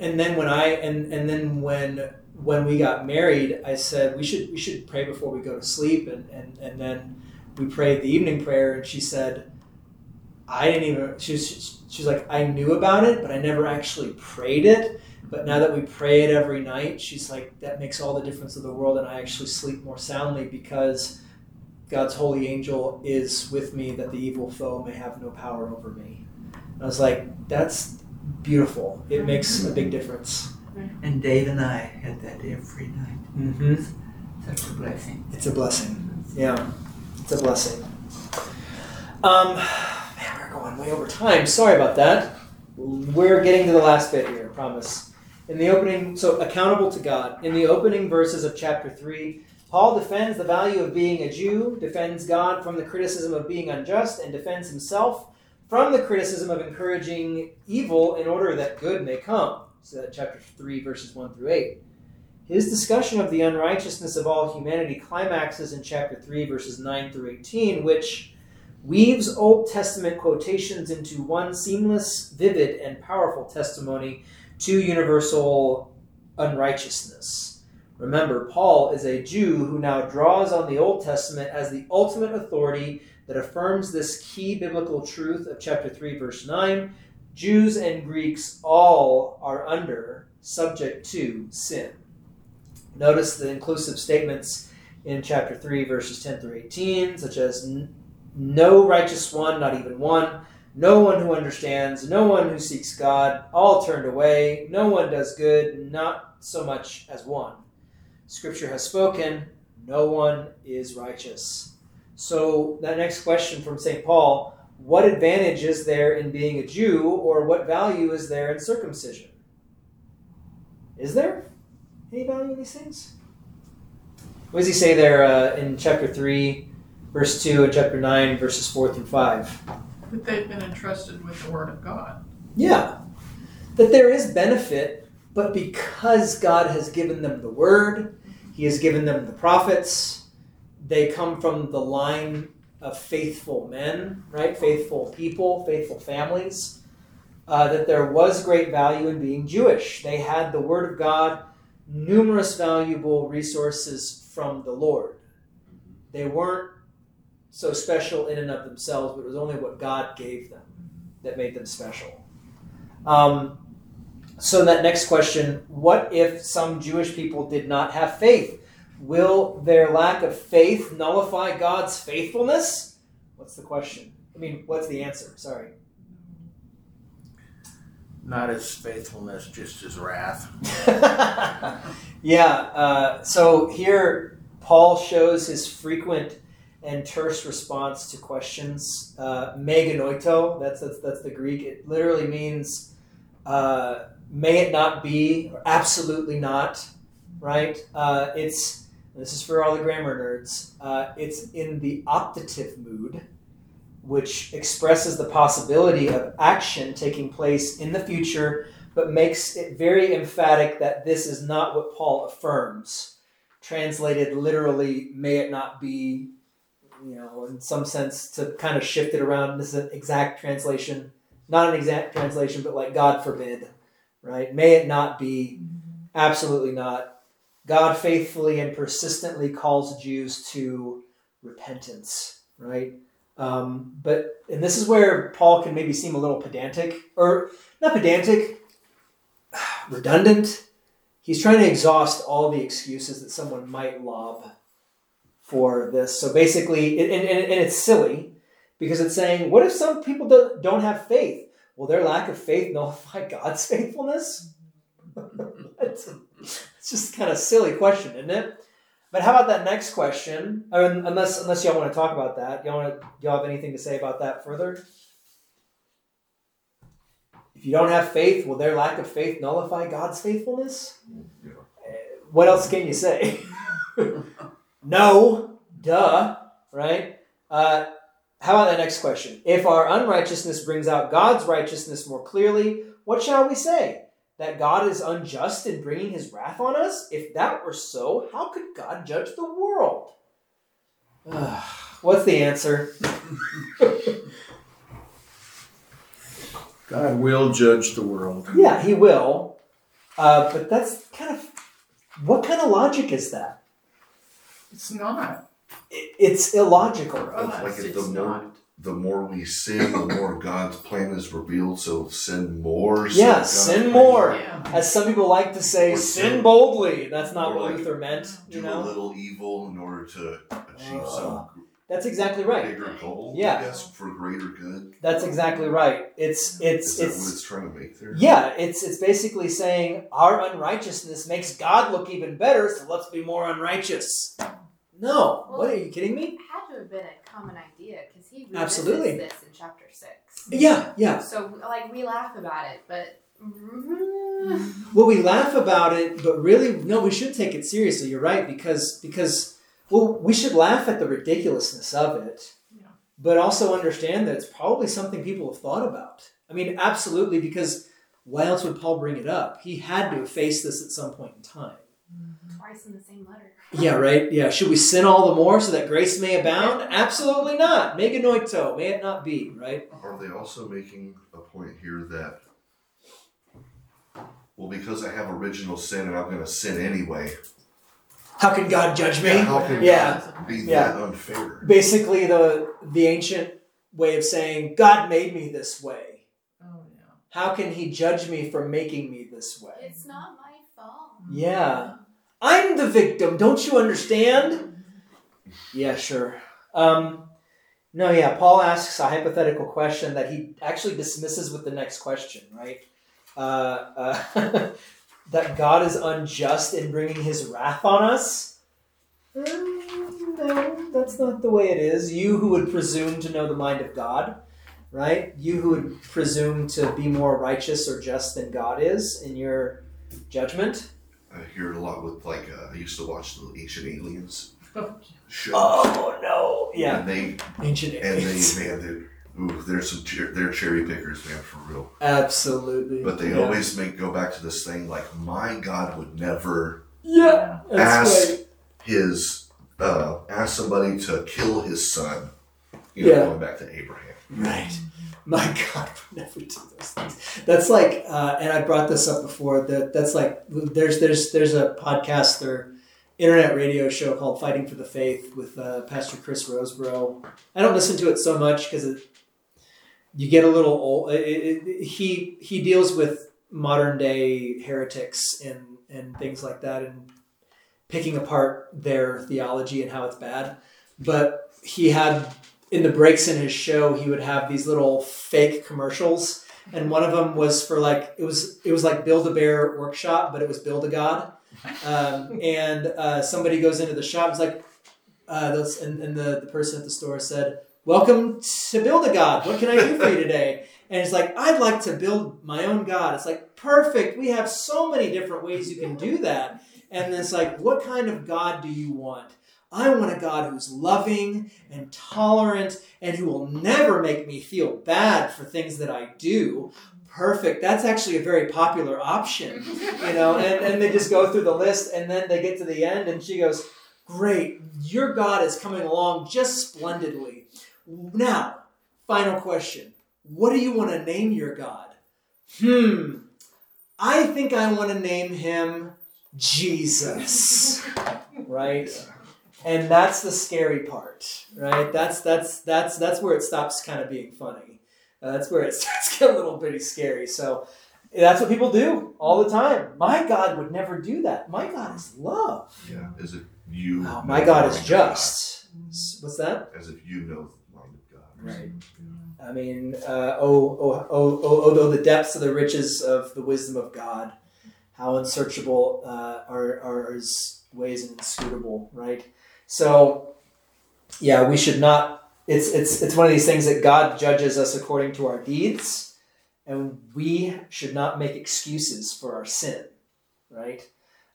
And then when I and and then when when we got married, I said we should we should pray before we go to sleep and and, and then we prayed the evening prayer and she said I didn't even she was she's like I knew about it but I never actually prayed it but now that we pray it every night she's like that makes all the difference of the world and I actually sleep more soundly because God's holy angel is with me that the evil foe may have no power over me. And I was like, that's beautiful. It makes a big difference. And Dave and I had that every night. Mm-hmm. Such a blessing. It's a blessing. Yeah, it's a blessing. Um, man, we're going way over time. Sorry about that. We're getting to the last bit here, I promise. In the opening, so accountable to God. In the opening verses of chapter 3, Paul defends the value of being a Jew, defends God from the criticism of being unjust, and defends himself from the criticism of encouraging evil in order that good may come. So that chapter 3, verses 1 through 8. His discussion of the unrighteousness of all humanity climaxes in chapter 3, verses 9 through 18, which weaves Old Testament quotations into one seamless, vivid, and powerful testimony to universal unrighteousness. Remember, Paul is a Jew who now draws on the Old Testament as the ultimate authority that affirms this key biblical truth of chapter 3, verse 9. Jews and Greeks all are under, subject to, sin. Notice the inclusive statements in chapter 3, verses 10 through 18, such as no righteous one, not even one, no one who understands, no one who seeks God, all turned away, no one does good, not so much as one. Scripture has spoken, no one is righteous. So, that next question from St. Paul what advantage is there in being a Jew, or what value is there in circumcision? Is there any value in these things? What does he say there uh, in chapter 3, verse 2, and chapter 9, verses 4 through 5? That they've been entrusted with the Word of God. Yeah. That there is benefit, but because God has given them the word, He has given them the prophets, they come from the line of faithful men, right? Faithful people, faithful families. Uh, that there was great value in being Jewish. They had the word of God, numerous valuable resources from the Lord. They weren't so special in and of themselves, but it was only what God gave them that made them special. Um, so that next question: What if some Jewish people did not have faith? Will their lack of faith nullify God's faithfulness? What's the question? I mean, what's the answer? Sorry. Not his faithfulness, just his wrath. yeah. Uh, so here, Paul shows his frequent and terse response to questions. Uh, me genoito, that's, that's that's the Greek. It literally means uh, may it not be, or absolutely not. Right? Uh, it's this is for all the grammar nerds. Uh, it's in the optative mood which expresses the possibility of action taking place in the future, but makes it very emphatic that this is not what Paul affirms. Translated literally, may it not be, you know, in some sense to kind of shift it around. This is an exact translation, not an exact translation, but like God forbid, right? May it not be, absolutely not. God faithfully and persistently calls Jews to repentance, right? Um, but and this is where Paul can maybe seem a little pedantic, or not pedantic, redundant. He's trying to exhaust all the excuses that someone might lob for this. So basically, and, and, and it's silly because it's saying, what if some people don't, don't have faith? Will their lack of faith nullify God's faithfulness? it's just kind of silly question, isn't it? But how about that next question? Or unless unless y'all want to talk about that, y'all want to, y'all have anything to say about that further? If you don't have faith, will their lack of faith nullify God's faithfulness? Yeah. What else can you say? no, duh, right? Uh, how about that next question? If our unrighteousness brings out God's righteousness more clearly, what shall we say? that God is unjust in bringing his wrath on us? If that were so, how could God judge the world? Uh, What's the answer? God will judge the world. Yeah, he will. Uh, but that's kind of what kind of logic is that? It's not. It, it's illogical. For us, like if the it's more not. the more we sin, the more God's plan is revealed. So sin more. So Yeah, God's sin plan- more. Yeah. As some people like to say, Or sin do- boldly. That's not or what like Luther meant. Do You a little evil in order to achieve Uh, some that's exactly right. bigger goal. Yeah. I guess for greater good. That's exactly right. It's it's Is that it's what it's trying to make there? Yeah, it's it's basically saying our unrighteousness makes God look even better, so let's be more unrighteous. No, what are you kidding me? It had to have been a common idea because he revisits Absolutely. this in chapter six. Yeah, yeah. So like we laugh about it, but Well, we laugh about it, but really, no, we should take it seriously. You're right because because well, we should laugh at the ridiculousness of it, Yeah. but also understand that it's probably something people have thought about. I mean, absolutely, because why else would Paul bring it up? He had to have faced this at some point in time. Twice in the same letter. Yeah, right. Yeah. Should we sin all the more so that grace may abound? Absolutely not. me genoito. May it not be, right? Are they also making a point here that, well, because I have original sin and I'm going to sin anyway, How can God judge me? Yeah, how can Yeah. God be Yeah. that unfair? Basically, the the ancient way of saying God made me this way. Oh yeah. How can He judge me for making me this way? It's not my fault. Yeah. I'm the victim. Don't you understand? Yeah, sure. Um, no, yeah. Paul asks a hypothetical question that he actually dismisses with the next question, right? Uh, uh, that God is unjust in bringing His wrath on us. Mm, no, that's not the way it is. You who would presume to know the mind of God, right? You who would presume to be more righteous or just than God is in your judgment. I hear it a lot with, like, uh, I used to watch the Ancient Aliens show. Oh no! Yeah, And they, ancient and aliens. they, man, they, ooh, there's some, cher- they're cherry pickers, man, for real. Absolutely. But they yeah. always make go back to this thing like my God would never Yeah, that's Ask- right. his uh ask somebody to kill his son. You know, Yeah. going back to Abraham. Right. My God never do those things. That's like, uh, and I brought this up before. That that's like, there's there's there's a podcast or internet radio show called Fighting for the Faith with uh, Pastor Chris Rosebrough. I don't listen to it so much because you get a little old. It, it, it- he he deals with modern day heretics and and things like that, and picking apart their theology and how it's bad. But he had in the breaks in his show, he would have these little fake commercials, and one of them was for like it was it was like Build a Bear workshop, but it was Build a God. Um, and uh, somebody goes into the shop, it's like, uh, those, and, and the, the person at the store said, "Welcome to Build a God. What can I do for you today?" And it's like, "I'd like to build my own God." It's like, perfect. We have so many different ways you can do that. And it's like, what kind of God do you want? I want a God who's loving and tolerant and who will never make me feel bad for things that I do. Perfect. That's actually a very popular option, you know. And, and they just go through the list and then they get to the end and she goes, Great, your God is coming along just splendidly. Now, final question What do you want to name your God? Hmm, I think I want to name him Jesus. Right? And that's the scary part right? That's that's that's that's where it stops kind of being funny. Uh, that's where it starts to get a little bitty scary. So that's what people do all the time. My god would never do that. My god is love. Yeah, as if you. Oh, my god is just. What's that? As if you know the mind of God. Right. I mean, uh, oh, oh, oh, oh, although the depths of the riches of the wisdom of God, how unsearchable uh, are, are his ways and inscrutable, right? So, yeah, we should not. It's it's it's one of these things that God judges us according to our deeds, and we should not make excuses for our sin, right?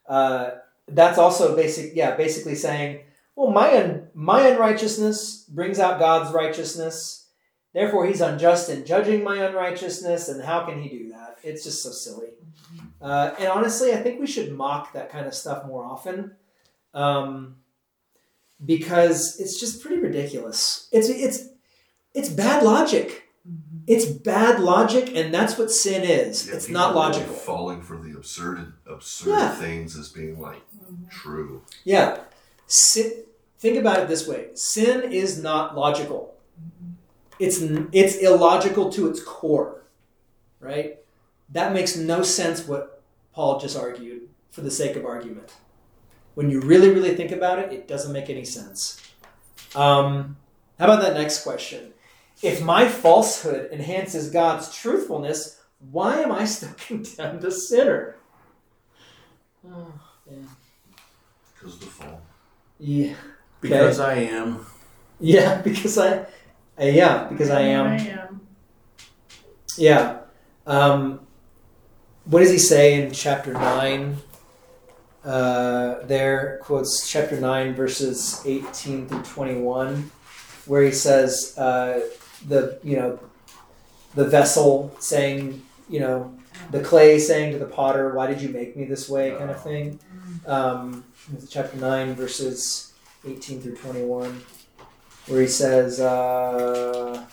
Uh, that's also basic. Yeah, basically saying, well, my un, my unrighteousness brings out God's righteousness. Therefore, He's unjust in judging my unrighteousness, and how can He do that? It's just so silly. Uh, and honestly, I think we should mock that kind of stuff more often. Um, because it's just pretty ridiculous. It's it's it's bad logic. Mm-hmm. It's bad logic, and that's what sin is. Yeah, it's not are really logical. falling for the absurd, absurd Yeah. things as being like mm-hmm. true. Yeah. Sin, think about it this way: sin is not logical. Mm-hmm. It's it's illogical to its core, right? That makes no sense. What Paul just argued for the sake of argument. When you really, really think about it, it doesn't make any sense. Um, how about that next question? If my falsehood enhances God's truthfulness, why am I still condemned a sinner? Oh, man. Because of the fall. Yeah. Because I am. Yeah, because I, uh, yeah, because I am. I am. am. Yeah. Um, what does he say in chapter nine? Uh, there quotes chapter nine verses eighteen through twenty-one, where he says uh, the you know the vessel saying you know the clay saying to the potter, "Why did you make me this way?" kind of thing. Um, chapter nine verses eighteen through twenty-one, where he says. Uh,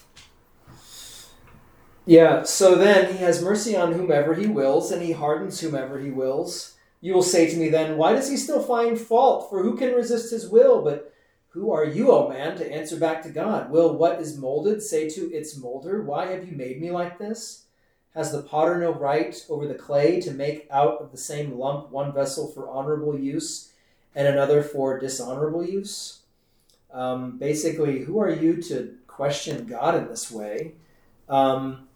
yeah, so then he has mercy on whomever he wills, and he hardens whomever he wills. You will say to me then, Why does he still find fault? For who can resist his will? But who are you, O man, to answer back to God? Will what is molded say to its molder, Why have you made me like this? Has the potter no right over the clay to make out of the same lump one vessel for honorable use and another for dishonorable use? Um, basically, who are you to question God in this way? Um,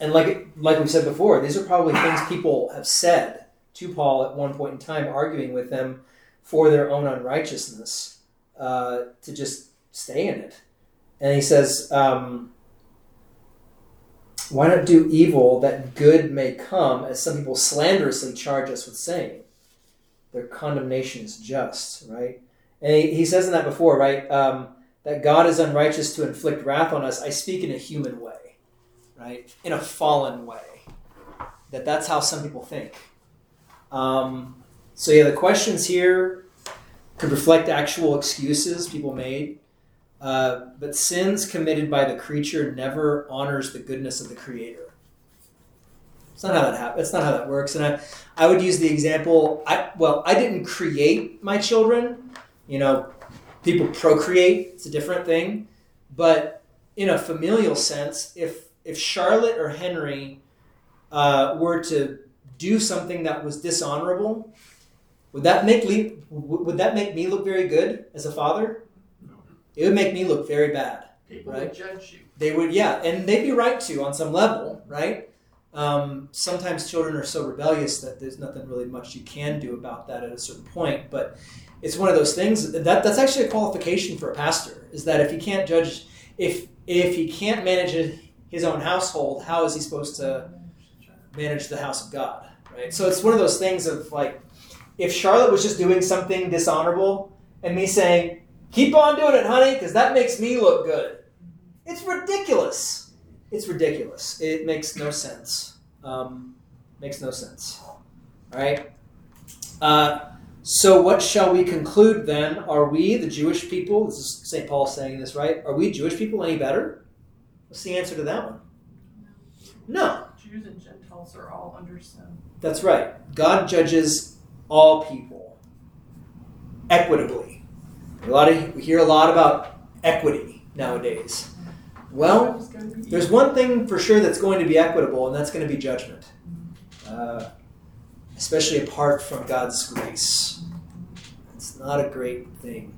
and like like we said before, these are probably things people have said to Paul at one point in time, arguing with them for their own unrighteousness uh, to just stay in it. And he says, um, "Why not do evil that good may come?" As some people slanderously charge us with saying, their condemnation is just, right? And he, he says in that before, right? Um, that God is unrighteous to inflict wrath on us. I speak in a human way right? In a fallen way. That that's how some people think. Um, so yeah, the questions here could reflect actual excuses people made. Uh, but sins committed by the creature never honors the goodness of the creator. It's not how that happens. That's not how that works. And I, I would use the example. I well, I didn't create my children. You know, people procreate. It's a different thing. But in a familial sense, if if Charlotte or Henry uh, were to do something that was dishonorable, Would that make le- would that make me look very good as a father? It would make me look very bad. People Right. would judge you. They would, yeah, and they'd be right to on some level, right? Um, sometimes children are so rebellious that there's nothing really much you can do about that at a certain point. But it's one of those things that that's actually a qualification for a pastor is that if he can't judge, if if he can't manage his own household, how is he supposed to manage the house of God, right? So it's one of those things of like, if Charlotte was just doing something dishonorable and me saying, "Keep on doing it, honey," because that makes me look good. It's ridiculous. It's ridiculous. It makes no sense. Um, makes no sense. All right. Uh, so, what shall we conclude then? Are we, the Jewish people, this is St. Paul saying this, right? Are we Jewish people any better? What's the answer to that one? No. Jews and Gentiles are all under sin. That's right. God judges all people equitably. A lot of, we hear a lot about equity nowadays. Well, Everybody's gonna be there's one thing for sure that's going to be equitable, and that's going to be judgment, uh, especially apart from God's grace. It's not a great thing.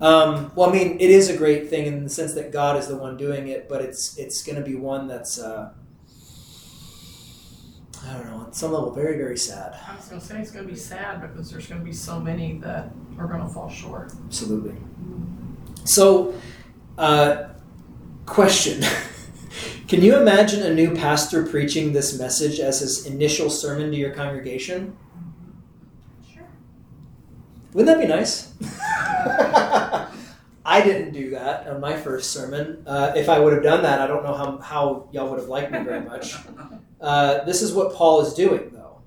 Um, well, I mean, it is a great thing in the sense that God is the one doing it, but it's it's going to be one that's uh, I don't know, on some level, very very sad. I was gonna say it's gonna be sad because there's gonna be so many that are gonna fall short. Absolutely. So, uh, question. Can you imagine a new pastor preaching this message as his initial sermon to your congregation? Sure. Wouldn't that be nice? I didn't do that on my first sermon. Uh, if I would have done that, I don't know how, how y'all would have liked me very much. Uh, this is what Paul is doing, though.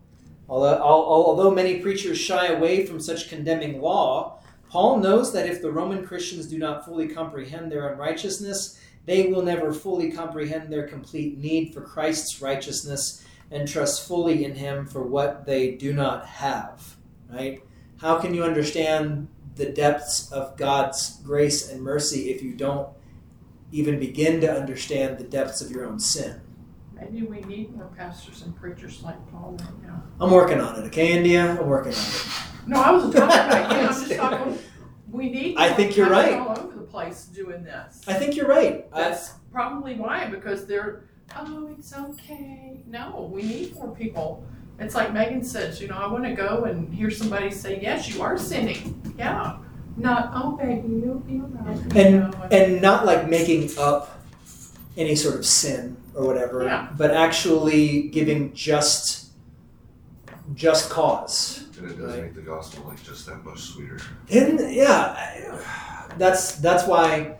Although, although many preachers shy away from such condemning law, Paul knows that if the Roman Christians do not fully comprehend their unrighteousness, they will never fully comprehend their complete need for Christ's righteousness and trust fully in Him for what they do not have. Right? How can you understand the depths of God's grace and mercy if you don't even begin to understand the depths of your own sin? Maybe we need more pastors and preachers like Paul right now. I'm working on it, okay, India? I'm working on it. No, I wasn't talking about you. I'm just talking. We need. I think you're right. All over the place doing this. I think you're right. I, That's probably why because they're oh it's okay. No, we need more people. It's like Megan says, you know, I want to go and hear somebody say, yes, you are sinning. Yeah. Not oh baby, you'll be alright. You and know, and not like making up any sort of sin or whatever, Yeah. but actually giving just just cause. And it does Right. make the gospel like just that much sweeter. And yeah, I- that's that's why.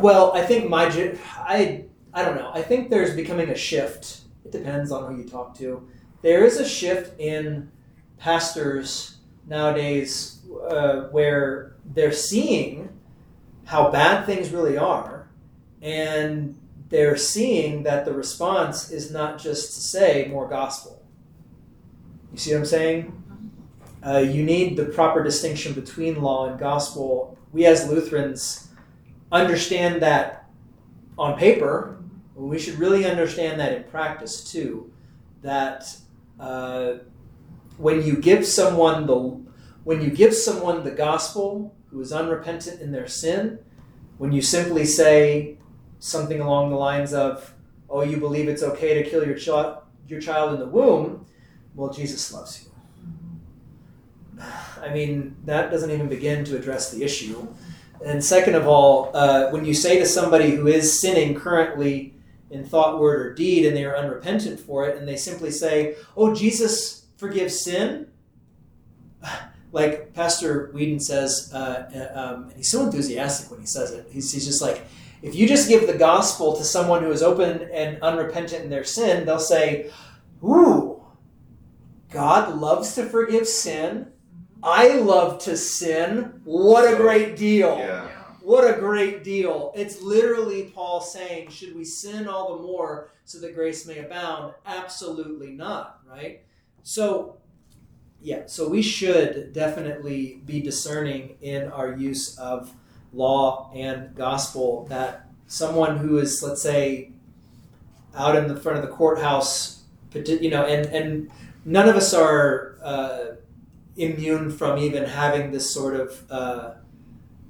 Well, I think my I I don't know. I think there's becoming a shift. It depends on who you talk to. There is a shift in pastors nowadays uh, where they're seeing how bad things really are, and they're seeing that the response is not just to say more gospel. You see what I'm saying? Uh, you need the proper distinction between law and gospel. We as Lutherans understand that on paper. We should really understand that in practice too. That uh, when you give someone the when you give someone the gospel who is unrepentant in their sin, when you simply say something along the lines of, "Oh, you believe it's okay to kill your child your child in the womb," well, Jesus loves you. I mean, that doesn't even begin to address the issue. And second of all, uh, when you say to somebody who is sinning currently in thought, word, or deed, and they are unrepentant for it, and they simply say, "Oh, Jesus forgives sin," like Pastor Whedon says, uh, uh, um, and he's so enthusiastic when he says it. He's, he's just like, if you just give the gospel to someone who is open and unrepentant in their sin, they'll say, "Ooh, God loves to forgive sin." I love to sin. What a great deal. Yeah. What a great deal. It's literally Paul saying, should we sin all the more so that grace may abound? Absolutely not, right? So, yeah, so we should definitely be discerning in our use of law and gospel that someone who is, let's say, out in the front of the courthouse, you know, and, and none of us are. Uh, immune from even having this sort of uh,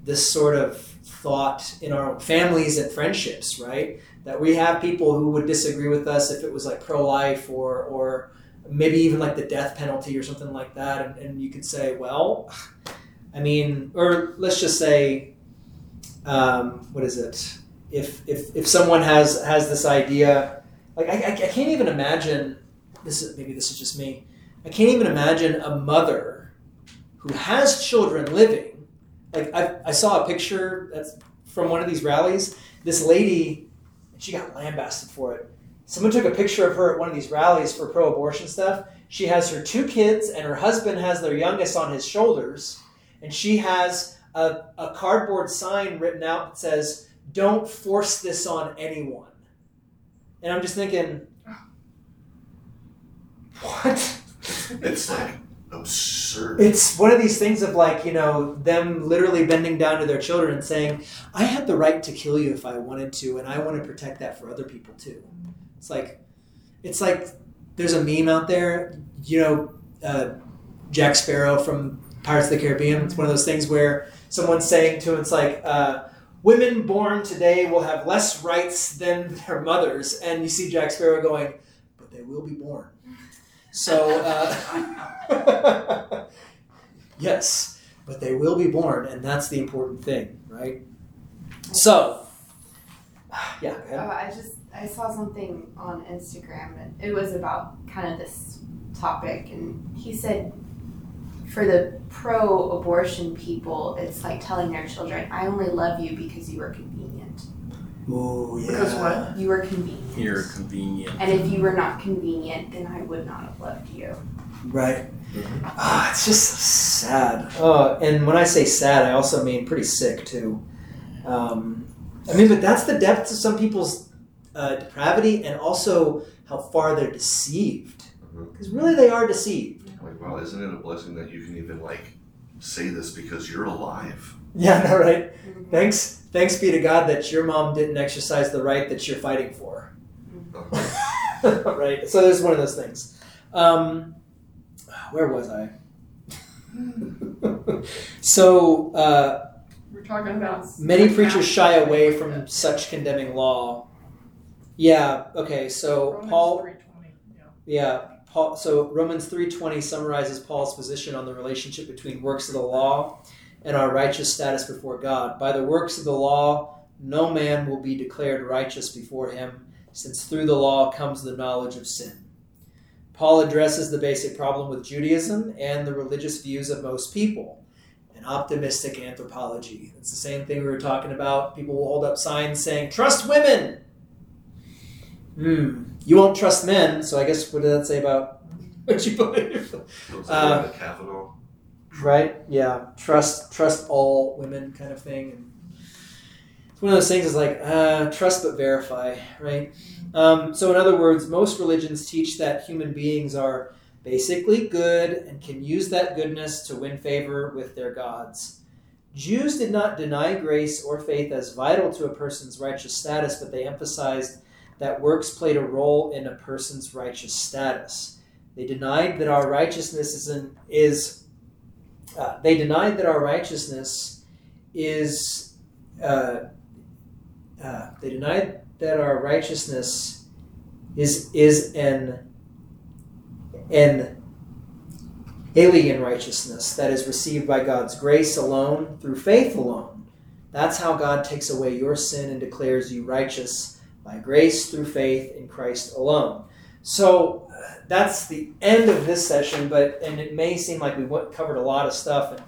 this sort of thought in our families and friendships, right? That we have people who would disagree with us if it was like pro-life or or maybe even like the death penalty or something like that, and, and you could say, well, I mean, or let's just say, um, what is it? If if if someone has has this idea, like I, I, I can't even imagine. This is maybe this is just me. I can't even imagine a mother who has children living. Like I, I saw a picture that's from one of these rallies. This lady, she got lambasted for it. Someone took a picture of her at one of these rallies for pro-abortion stuff. She has her two kids, and her husband has their youngest on his shoulders, and she has a, a cardboard sign written out that says, "Don't force this on anyone." And I'm just thinking, oh. what? It's like absurd. It's one of these things of like, you know, them literally bending down to their children and saying, I had the right to kill you if I wanted to, and I want to protect that for other people too. It's like, it's like there's a meme out there, you know, uh, Jack Sparrow from Pirates of the Caribbean. It's one of those things where someone's saying to him, it's like, uh, women born today will have less rights than their mothers. And you see Jack Sparrow going, but they will be born. So, uh, yes, but they will be born, and that's the important thing, right? So, yeah. Oh, I just I saw something on Instagram and it was about kind of this topic and he said for the pro abortion people it's like telling their children I only love you because you were. Ooh, yeah. Because what? You were convenient. You're convenient. And if you were not convenient then I would not have loved you. Right. Ah, it's just so sad. Oh, and when I say sad, I also mean pretty sick too. Um, I mean, but that's the depths of some people's uh, depravity, and also how far they're deceived. Because really, they are deceived. Like, wow, isn't it a blessing that you can even like say this because you're alive? Yeah, no, right. Thanks, thanks be to God that your mom didn't exercise the right that you're fighting for. right. So there's one of those things. Um, where was I? so uh, We're talking about. many preachers shy away from such condemning law. Yeah. Okay. So Romans Paul. 3:20, yeah. Yeah. Paul. So Romans three twenty summarizes Paul's position on the relationship between works of the law and our righteous status before God. By the works of the law, no man will be declared righteous before him, since through the law comes the knowledge of sin. Paul addresses the basic problem with Judaism and the religious views of most people an optimistic anthropology. It's the same thing we were talking about. People will hold up signs saying, Trust women! Hmm. You won't trust men, so I guess what does that say about what you believe? Uh, Kavanaugh. Right? Yeah, trust trust all women kind of thing. And it's one of those things is like uh, trust but verify, right? Um, so in other words, most religions teach that human beings are basically good and can use that goodness to win favor with their gods. Jews did not deny grace or faith as vital to a person's righteous status, but they emphasized that works played a role in a person's righteous status. They denied that our righteousness is, an, is uh, they denied that our righteousness is uh, uh, they denied that our righteousness is is an an alien righteousness that is received by God's grace alone through faith alone. That's how God takes away your sin and declares you righteous by grace through faith in Christ alone. So that's the end of this session, but and it may seem like we covered a lot of stuff, and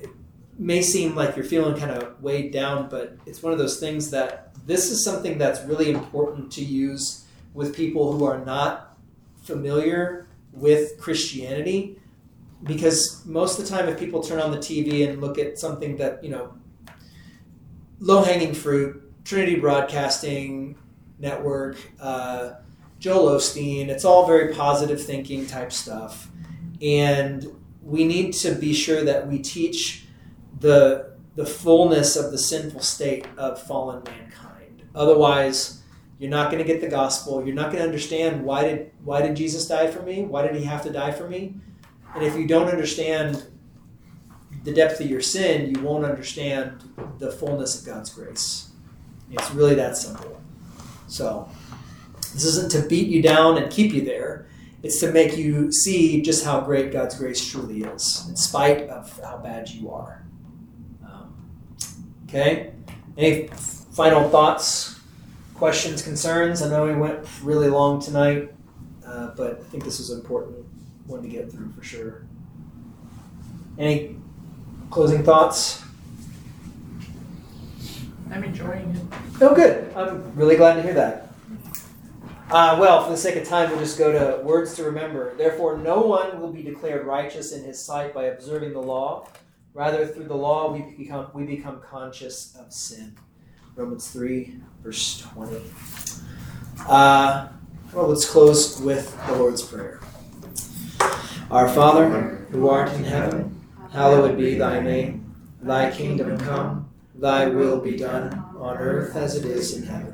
it may seem like you're feeling kind of weighed down, but it's one of those things that this is something that's really important to use with people who are not familiar with Christianity, because most of the time, if people turn on the TV and look at something that you know, low hanging fruit, Trinity Broadcasting Network. Uh, Joel Osteen. It's all very positive thinking type stuff. And we need to be sure that we teach the the fullness of the sinful state of fallen mankind. Otherwise, you're not going to get the gospel. You're not going to understand why did why did Jesus die for me? Why did he have to die for me? And if you don't understand the depth of your sin, you won't understand the fullness of God's grace. It's really that simple. So, this isn't to beat you down and keep you there. It's to make you see just how great God's grace truly is, in spite of how bad you are. Um, okay? Any final thoughts, questions, concerns? I know we went really long tonight, uh, but I think this was an important one to get through for sure. Any closing thoughts? I'm enjoying it. Oh, good. I'm really glad to hear that. Uh, well, for the sake of time, we'll just go to words to remember. Therefore, no one will be declared righteous in his sight by observing the law. Rather, through the law, we become we become conscious of sin. Romans three, verse twenty. Uh, well, let's close with the Lord's prayer. Our Father, who art in heaven, hallowed be thy name. Thy kingdom come. Thy will be done on earth as it is in heaven.